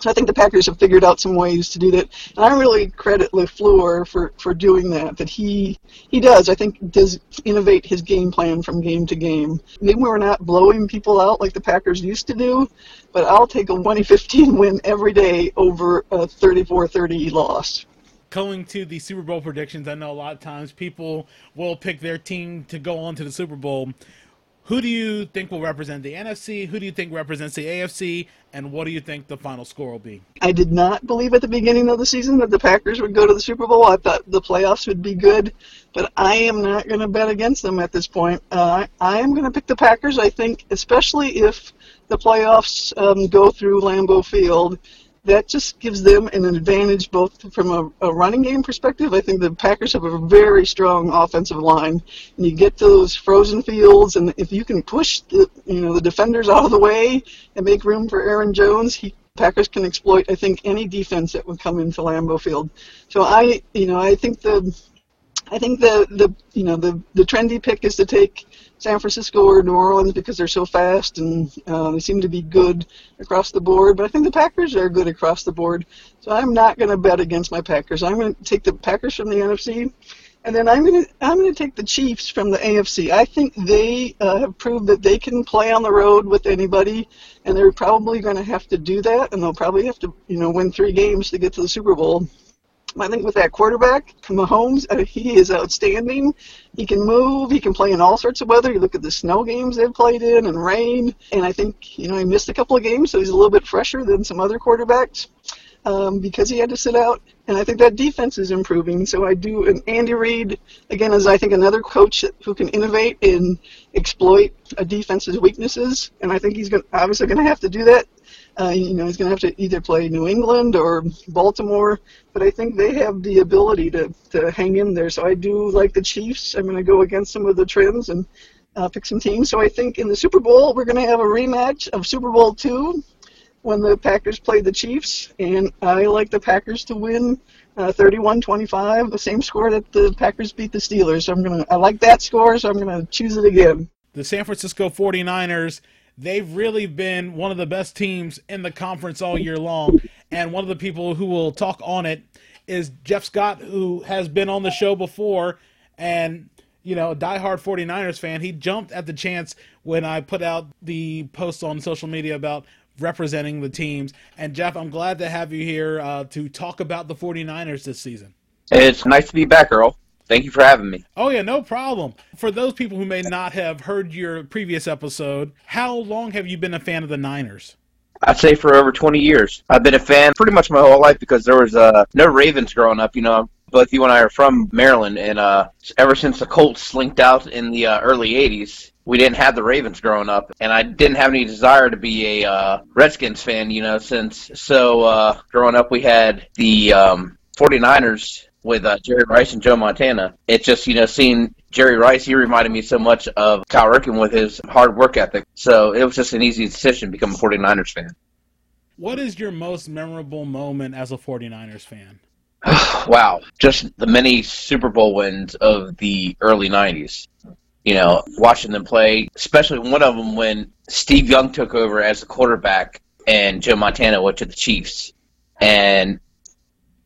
So I think the Packers have figured out some ways to do that, and I really credit Lafleur for, for doing that. That he he does, I think, does innovate his game plan from game to game. Maybe we're not blowing people out like the Packers used to do, but I'll take a 2015 win every day over a 34-30 loss going to the Super Bowl predictions, I know a lot of times people will pick their team to go on to the Super Bowl. Who do you think will represent the NFC? Who do you think represents the AFC? And what do you think the final score will be? I did not believe at the beginning of the season that the Packers would go to the Super Bowl. I thought the playoffs would be good, but I am not going to bet against them at this point. Uh, I, I am going to pick the Packers. I think, especially if the playoffs um, go through Lambeau Field that just gives them an advantage both from a, a, running game perspective. I think the Packers have a very strong offensive line, and you get those frozen fields, and if you can push the you know the defenders out of the way and make room for Aaron Jones, he Packers can exploit I think any defense that would come into Lambeau Field. So I you know I think the I think the, the you know the, the trendy pick is to take San Francisco or New Orleans because they're so fast and uh, they seem to be good across the board. But I think the Packers are good across the board, so I'm not going to bet against my Packers. I'm going to take the Packers from the NFC, and then I'm going to I'm going to take the Chiefs from the AFC. I think they uh, have proved that they can play on the road with anybody, and they're probably going to have to do that, and they'll probably have to you know win three games to get to the Super Bowl. I think with that quarterback, Mahomes, uh, he is outstanding. He can move. He can play in all sorts of weather. You look at the snow games they've played in and rain. And I think, you know, he missed a couple of games, so he's a little bit fresher than some other quarterbacks um, because he had to sit out. And I think that defense is improving. So I do. And Andy Reid, again, is I think another coach who can innovate and exploit a defense's weaknesses. And I think he's going obviously going to have to do that Uh, you know, he's going to have to either play New England or Baltimore, but I think they have the ability to, to hang in there. So I do like the Chiefs. I'm going to go against some of the trends and uh, pick some teams. So I think in the Super Bowl, we're going to have a rematch of Super Bowl two when the Packers play the Chiefs, and I like the Packers to win uh, 31-25, the same score that the Packers beat the Steelers. So I'm gonna, I like that score, so I'm gonna choose it again. The San Francisco 49ers, they've really been one of the best teams in the conference all year long, and one of the people who will talk on it is Jeff Scott, who has been on the show before, and you know, a diehard 49ers fan. He jumped at the chance when I put out the post on social media about representing the teams. And Jeff, I'm glad to have you here uh, to talk about the 49ers this season. It's nice to be back, Earl. Thank you for having me. Oh, yeah, no problem. For those people who may not have heard your previous episode, how long have you been a fan of the Niners? I'd say for over 20 years. I've been a fan pretty much my whole life because there was uh, no Ravens growing up. You know, both you and I are from Maryland, and uh, ever since the Colts slinked out in the uh, early 80s, we didn't have the Ravens growing up, and I didn't have any desire to be a uh, Redskins fan, you know, since so uh, growing up we had the um, 49ers with uh, Jerry Rice and Joe Montana. It's just, you know, seeing Jerry Rice, he reminded me so much of Cal Ripken with his hard work ethic. So it was just an easy decision to become a 49ers fan. What is your most memorable moment as a 49ers fan? *sighs* wow, just the many Super Bowl wins of the early 90s you know, watching them play, especially one of them when Steve Young took over as the quarterback and Joe Montana went to the Chiefs. And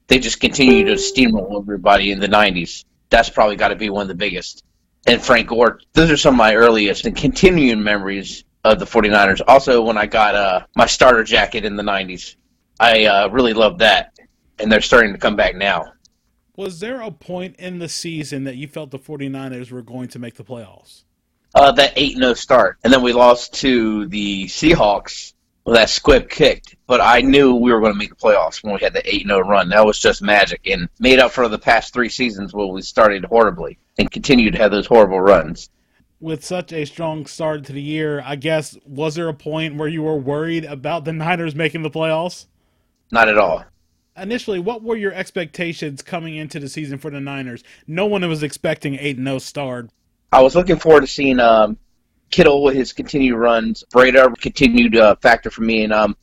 they just continued to steamroll everybody in the 90s. That's probably got to be one of the biggest. And Frank Gore, those are some of my earliest and continuing memories of the 49ers. Also, when I got uh, my starter jacket in the 90s, I uh, really loved that. And they're starting to come back now. Was there a point in the season that you felt the 49ers were going to make the playoffs? Uh, that 8 0 start. And then we lost to the Seahawks with that squib kicked. But I knew we were going to make the playoffs when we had the 8 0 run. That was just magic and made up for the past three seasons where we started horribly and continued to have those horrible runs. With such a strong start to the year, I guess, was there a point where you were worried about the *laughs* Niners making the playoffs? Not at all initially, what were your expectations coming into the season for the Niners? No one was expecting 8 0 start. I was looking forward to seeing um, Kittle with his continued runs. Breida continued uh, factor for me. And um,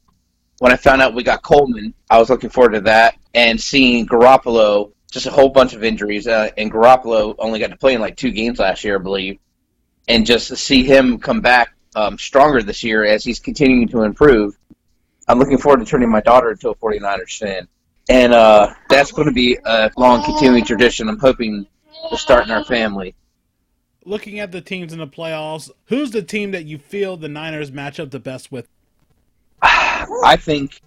when I found out we got Coleman, I was looking forward to that. And seeing Garoppolo, just a whole bunch of injuries. Uh, and Garoppolo only got to play in like two games last year, I believe. And just to see him come back um, stronger this year as he's continuing to improve, I'm looking forward to turning my daughter into a 49ers fan and uh, that's going to be a long continuing tradition. I'm hoping to start in our family. Looking at the teams in the playoffs, who's the team that you feel the Niners match up the best with? I think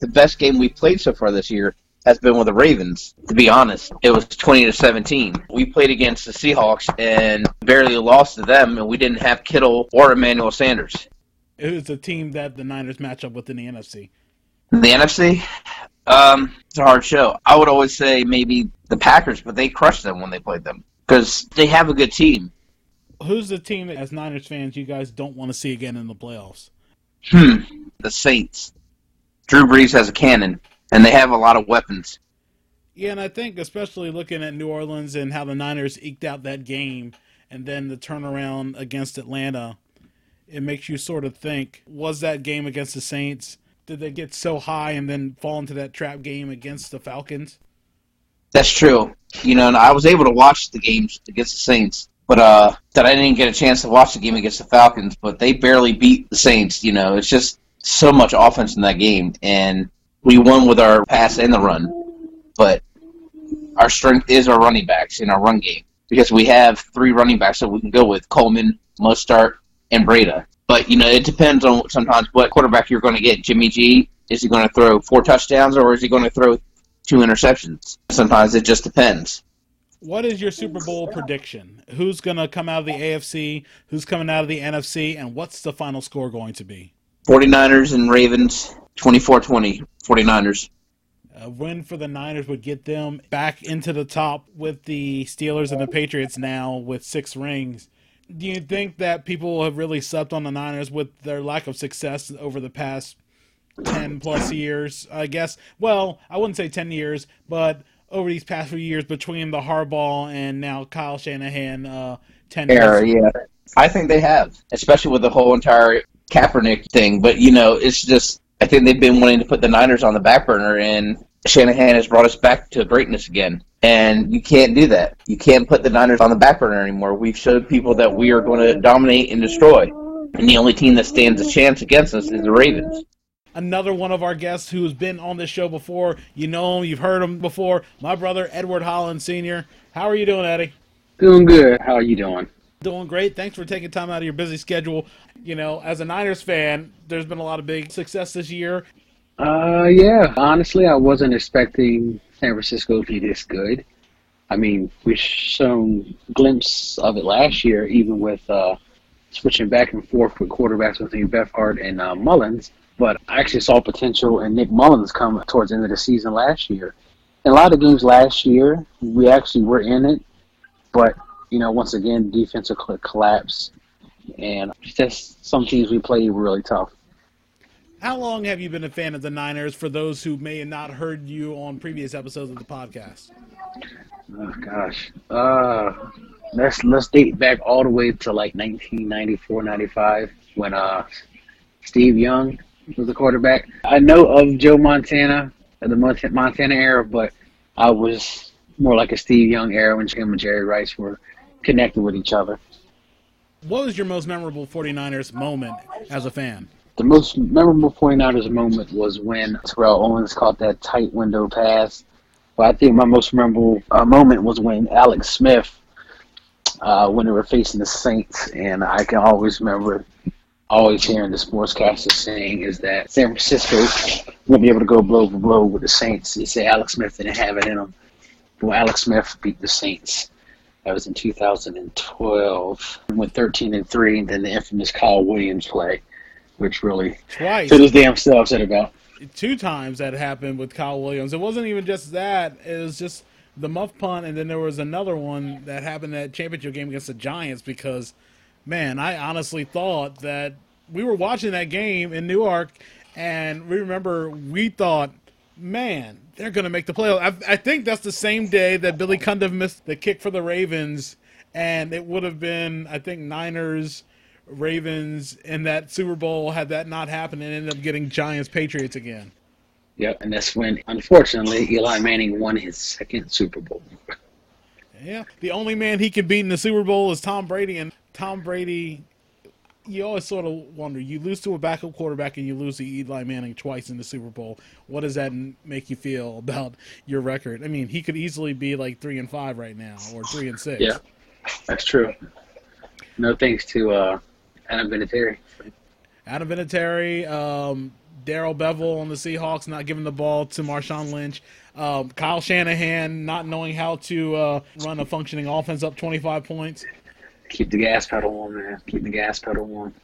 the best game we played so far this year has been with the Ravens. To be honest, it was 20 to 17. We played against the Seahawks and barely lost to them, and we didn't have Kittle or Emmanuel Sanders. Who's the team that the Niners match up with in the NFC? The NFC, um, it's a hard show. I would always say maybe the Packers, but they crushed them when they played them because they have a good team. Who's the team that, as Niners fans, you guys don't want to see again in the playoffs? Hmm. The Saints. Drew Brees has a cannon, and they have a lot of weapons. Yeah, and I think especially looking at New Orleans and how the Niners eked out that game, and then the turnaround against Atlanta, it makes you sort of think: was that game against the Saints? did they get so high and then fall into that trap game against the Falcons? That's true. You know, and I was able to watch the games against the Saints, but uh, that I didn't get a chance to watch the game against the Falcons. But they barely beat the Saints. You know, it's just so much offense in that game, and we won with our pass and the run. But our strength is our running backs in our run game because we have three running backs that we can go with: Coleman, Mostert, and Breida. But you know, it depends on sometimes what quarterback you're going to get. Jimmy G is he going to throw four touchdowns or is he going to throw two interceptions? Sometimes it just depends. What is your Super Bowl prediction? Who's going to come out of the AFC? Who's coming out of the NFC? And what's the final score going to be? 49ers and Ravens, 24-20, 49ers. A win for the Niners would get them back into the top with the Steelers and the Patriots now with six rings do you think that people have really slept on the Niners with their lack of success over the past 10 plus years, I guess. Well, I wouldn't say 10 years, but over these past few years between the Harbaugh and now Kyle Shanahan uh, 10 Era, years. yeah. I think they have, especially with the whole entire Kaepernick thing. But you know, it's just I think they've been wanting to put the Niners on the back burner, and Shanahan has brought us back to greatness again. And you can't do that. You can't put the Niners on the back burner anymore. We've showed people that we are going to dominate and destroy. And the only team that stands a chance against us is the Ravens. Another one of our guests who's been on this show before. You know him, you've heard him before. My brother, Edward Holland Sr. How are you doing, Eddie? Doing good. How are you doing? Doing great. Thanks for taking time out of your busy schedule. You know, as a Niners fan, there's been a lot of big success this year. Uh, yeah. Honestly, I wasn't expecting San Francisco to be this good. I mean, we've shown glimpse of it last year, even with uh, switching back and forth with quarterbacks between Beathard and uh, Mullens. But I actually saw potential in Nick Mullens come towards the end of the season last year. In a lot of games last year, we actually were in it, but you know, once again, defensive collapse, and just some teams we played were really tough. How long have you been a fan of the Niners? For those who may have not heard you on previous episodes of the podcast. Oh gosh, uh, let's let's date back all the way to like 1994, 95 when uh Steve Young was the quarterback. I know of Joe Montana, and the Montana era, but I was more like a Steve Young era when him and Jerry Rice were connected with each other. What was your most memorable 49ers moment as a fan? The most memorable 49ers moment was when Terrell Owens caught that tight window pass. But I think my most memorable uh, moment was when Alex Smith, uh, when they were facing the Saints, and I can always remember always hearing the sportscaster saying is that San Francisco won't be able to go blow for blow with the Saints. They say Alex Smith didn't have it in him. Well, Alex Smith beat the Saints. That was in 2012. Went 13 and three, and then the infamous Kyle Williams play, which really Twice. to this damn self said about. Two times that happened with Kyle Williams. It wasn't even just that. It was just the muff punt, and then there was another one that happened that championship game against the Giants because, man, I honestly thought that we were watching that game in Newark, and we remember we thought, man, they're going to make the playoffs. I, I, think that's the same day that Billy Cundiff missed the kick for the Ravens, and it would have been, I think, Niners, Ravens in that Super Bowl had that not happened and ended up getting Giants, Patriots again. Yep, and that's when, unfortunately, Eli Manning won his second Super Bowl. Yeah, the only man he can beat in the Super Bowl is Tom Brady, and Tom Brady you always sort of wonder you lose to a backup quarterback and you lose to Eli Manning twice in the Super Bowl. What does that make you feel *laughs* about your record? I mean, he could easily be like three and five right now, or three and six. Yeah, that's true. No thanks to uh, Adam Vinatieri. Adam Vinatieri, um, Darrell Bevell on the Seahawks not giving the ball to Marshawn Lynch. Um, Kyle Shanahan not knowing how to uh, run a functioning offense up 25 points keep the gas pedal on, man. Keep the gas pedal on.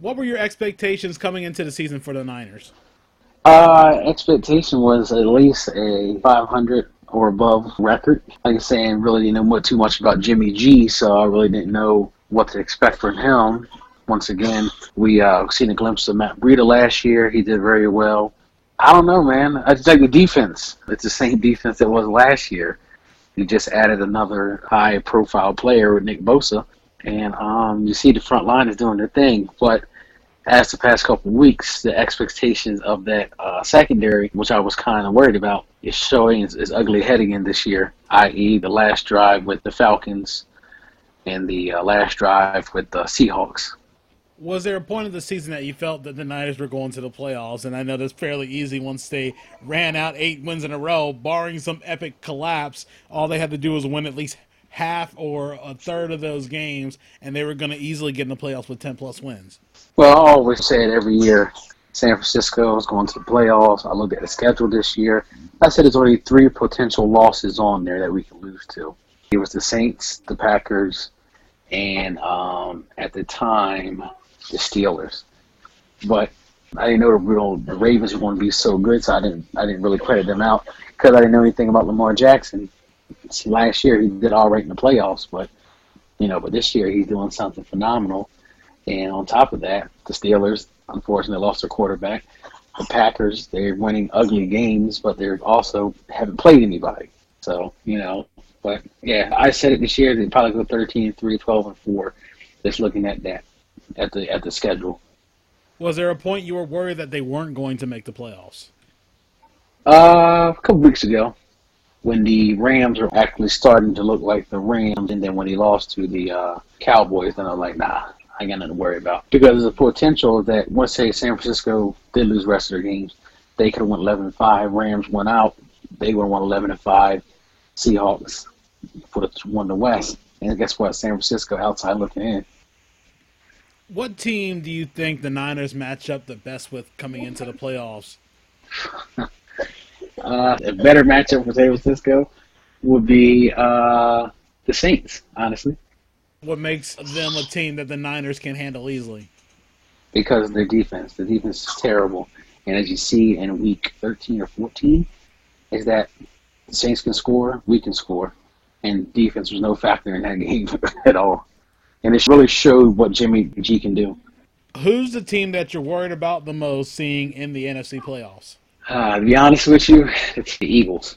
What were your expectations coming into the season for the Niners? Uh, expectation was at least a 500 or above record. Like I said, really didn't know too much about Jimmy G, so I really didn't know what to expect from him. Once again, we uh, seen a glimpse of Matt Breida last year. He did very well. I don't know, man. I just like the defense. It's the same *laughs* defense that was last year. You just added another high profile player with Nick Bosa. And um, you see the front line is doing their thing. But as the past couple of weeks, the expectations of that uh, secondary, which I was kind of worried about, is showing its, its ugly head again this year, i.e., the last drive with the Falcons and the uh, last drive with the Seahawks was there a point of the season that you felt that the Niners were going to the playoffs? And I know that's fairly easy once they ran out eight wins in a row, barring some epic collapse. All they had to do was win at least half or a third of those games, and they were going to easily get in the playoffs with 10 plus wins. Well, I always say it every year. San Francisco is going to the playoffs. I looked at the schedule this year. I said there's only three potential losses on there that we can lose to. It was the Saints, the Packers, and um, at the time, the Steelers. But I didn't know the, real, the Ravens were going to be so good, so I didn't I didn't really credit them out because I didn't know anything about Lamar Jackson. Last year he did all right in the playoffs, but you know, but this year he's doing something phenomenal. And on top of that, the Steelers unfortunately lost their quarterback. The Packers, they're winning ugly games, but they're also haven't played anybody. So, you know, but yeah, I said it this year, they probably go 13 3, 12 and 4. Just looking at that, at the at the schedule. Was there a point you were worried that they weren't going to make the playoffs? Uh, a couple weeks ago, when the Rams were actually starting to look like the Rams, and then when he lost to the uh, Cowboys, then I'm like, nah, I ain't got nothing to worry about. Because there's a potential that once say San Francisco did lose the rest of their games, they could have went 11 5. Rams went out, they would have won 11 and 5. Seahawks would have won the West, and guess what? San Francisco outside looking in. What team do you think the Niners match up the best with coming into the playoffs? *laughs* Uh, a better matchup for San Francisco would be uh, the Saints, honestly, What makes them a team that the Niners can handle easily? because of their defense. The defense is terrible, and as you see in week 13 or 14, is that the Saints can score, we can score, and defense was no factor in that *laughs* game at all. And it really showed what Jimmy G can do. Who's the team that you're worried about the most seeing in the NFC playoffs? Uh, to be honest with you, it's the Eagles.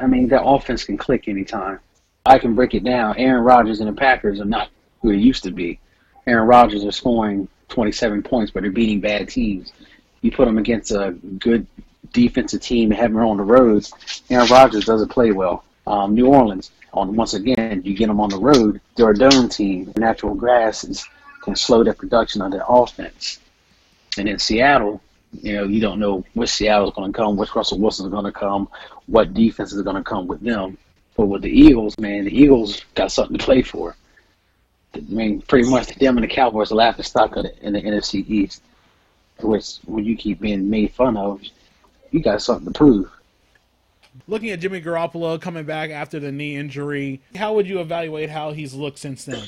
I mean, their offense can click anytime. I can break it down. Aaron Rodgers and the Packers are not who they used to be. Aaron Rodgers are scoring 27 points, but they're beating bad teams. You put them against a good defensive team and have them on the road, Aaron Rodgers doesn't play well. Um, New Orleans, on once again, you get them on the road. They're a dome team. Natural grasses can slow their production of their offense. And in Seattle, you know, you don't know which Seattle's going to come, which Russell Wilson's going to come, what defense is going to come with them. But with the Eagles, man, the Eagles got something to play for. I mean, pretty much them and the Cowboys are laughing stock of the, in the NFC East, which when you keep being made fun of, you got something to prove. Looking at Jimmy Garoppolo coming back after the knee injury, how would you evaluate how he's looked since then?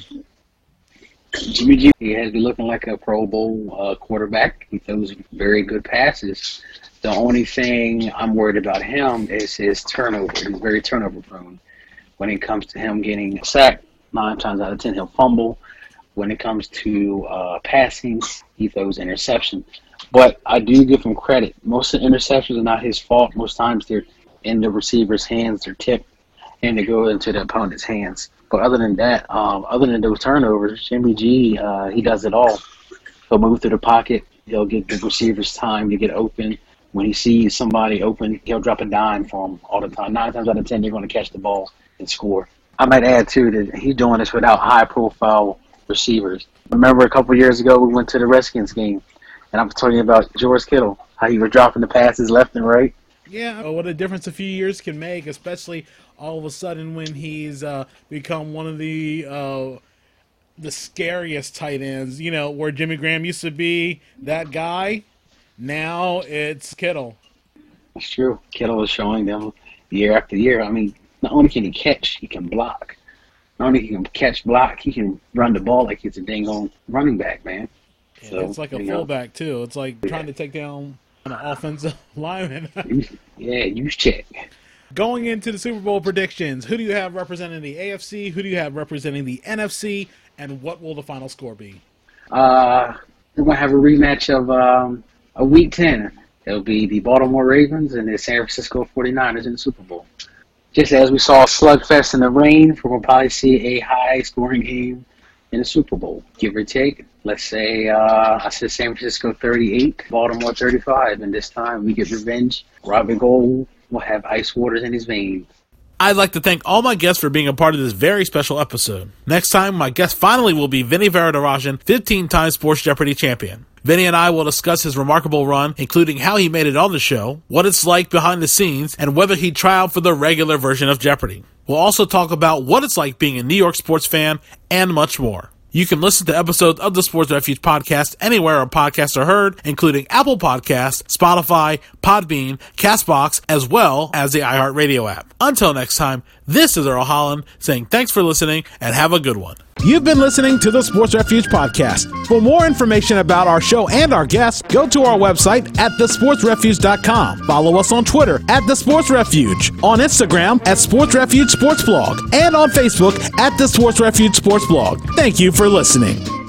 Jimmy G has been looking like a Pro Bowl uh, quarterback. He throws very good passes. The only thing I'm worried about him is his turnover. He's very turnover prone. When it comes to him getting sacked, nine times out of ten he'll fumble. When it comes to uh, passing, he throws interception. But I do give him credit. Most of the interceptions are not his fault. Most times they're in the receiver's hands, they're tipped, and they go into the opponent's hands. But other than that, um, other than those turnovers, Jimmy G, uh, he does it all. He'll move through the pocket. He'll get the receivers time to get open. When he sees somebody open, he'll drop a dime for them all the time. Nine times out of ten, they're going to catch the ball and score. I might add too that he's doing this without high-profile receivers. Remember a couple years ago we went to the Redskins game, and I'm talking about George Kittle, how he was dropping the passes left and right. Yeah, what a difference a few years can make, especially all of a sudden when he's uh, become one of the uh, the scariest tight ends. You know, where Jimmy Graham used to be that guy, now it's Kittle. It's true. Kittle is showing them year after year. I mean, not only can he catch, he can block. Not only can he catch, block, he can run the ball like he's a dang on running back, man. Yeah, So, it's like a you know, fullback too. It's like trying to take down an offensive *laughs* lineman. *laughs* yeah, you check. Going into the Super Bowl predictions, who do you have representing the AFC? Who do you have representing the NFC? And what will the final score be? Uh, we're gonna have a rematch of um, a Week Ten. It'll be the Baltimore Ravens and the San Francisco 49ers in the Super Bowl. Just as we saw a slugfest in the rain, we're gonna probably see a high-scoring game in the Super Bowl, give or take. Let's say uh, I said San Francisco 38, Baltimore 35, and this time we get revenge. Robert Gould will have ice waters in his veins. I'd like to thank all my guests for being a part of this very special episode. Next time, my guest finally will be Vinny Veridarajan, 15 time Sports Jeopardy champion. Vinny and I will discuss his remarkable run, including how he made it on the show, what it's like behind the scenes, and whether he tried for the regular version of Jeopardy. We'll also talk about what it's like being a New York sports fan and much more. You can listen to episodes of the Sports Refuge podcast anywhere a podcasts are heard, including Apple Podcasts, Spotify, Podbean, Castbox, as well as the iHeartRadio app. Until next time, this is Earl Holland saying thanks for listening and have a good one. You've been listening to the Sports Refuge podcast. For more information about our show and our guests, go to our website at thesportsrefuge.com. Follow us on Twitter at The Sports Refuge, on Instagram at Sports Refuge Sports Blog, and on Facebook at The Sports Refuge Sports Blog. Thank you for listening.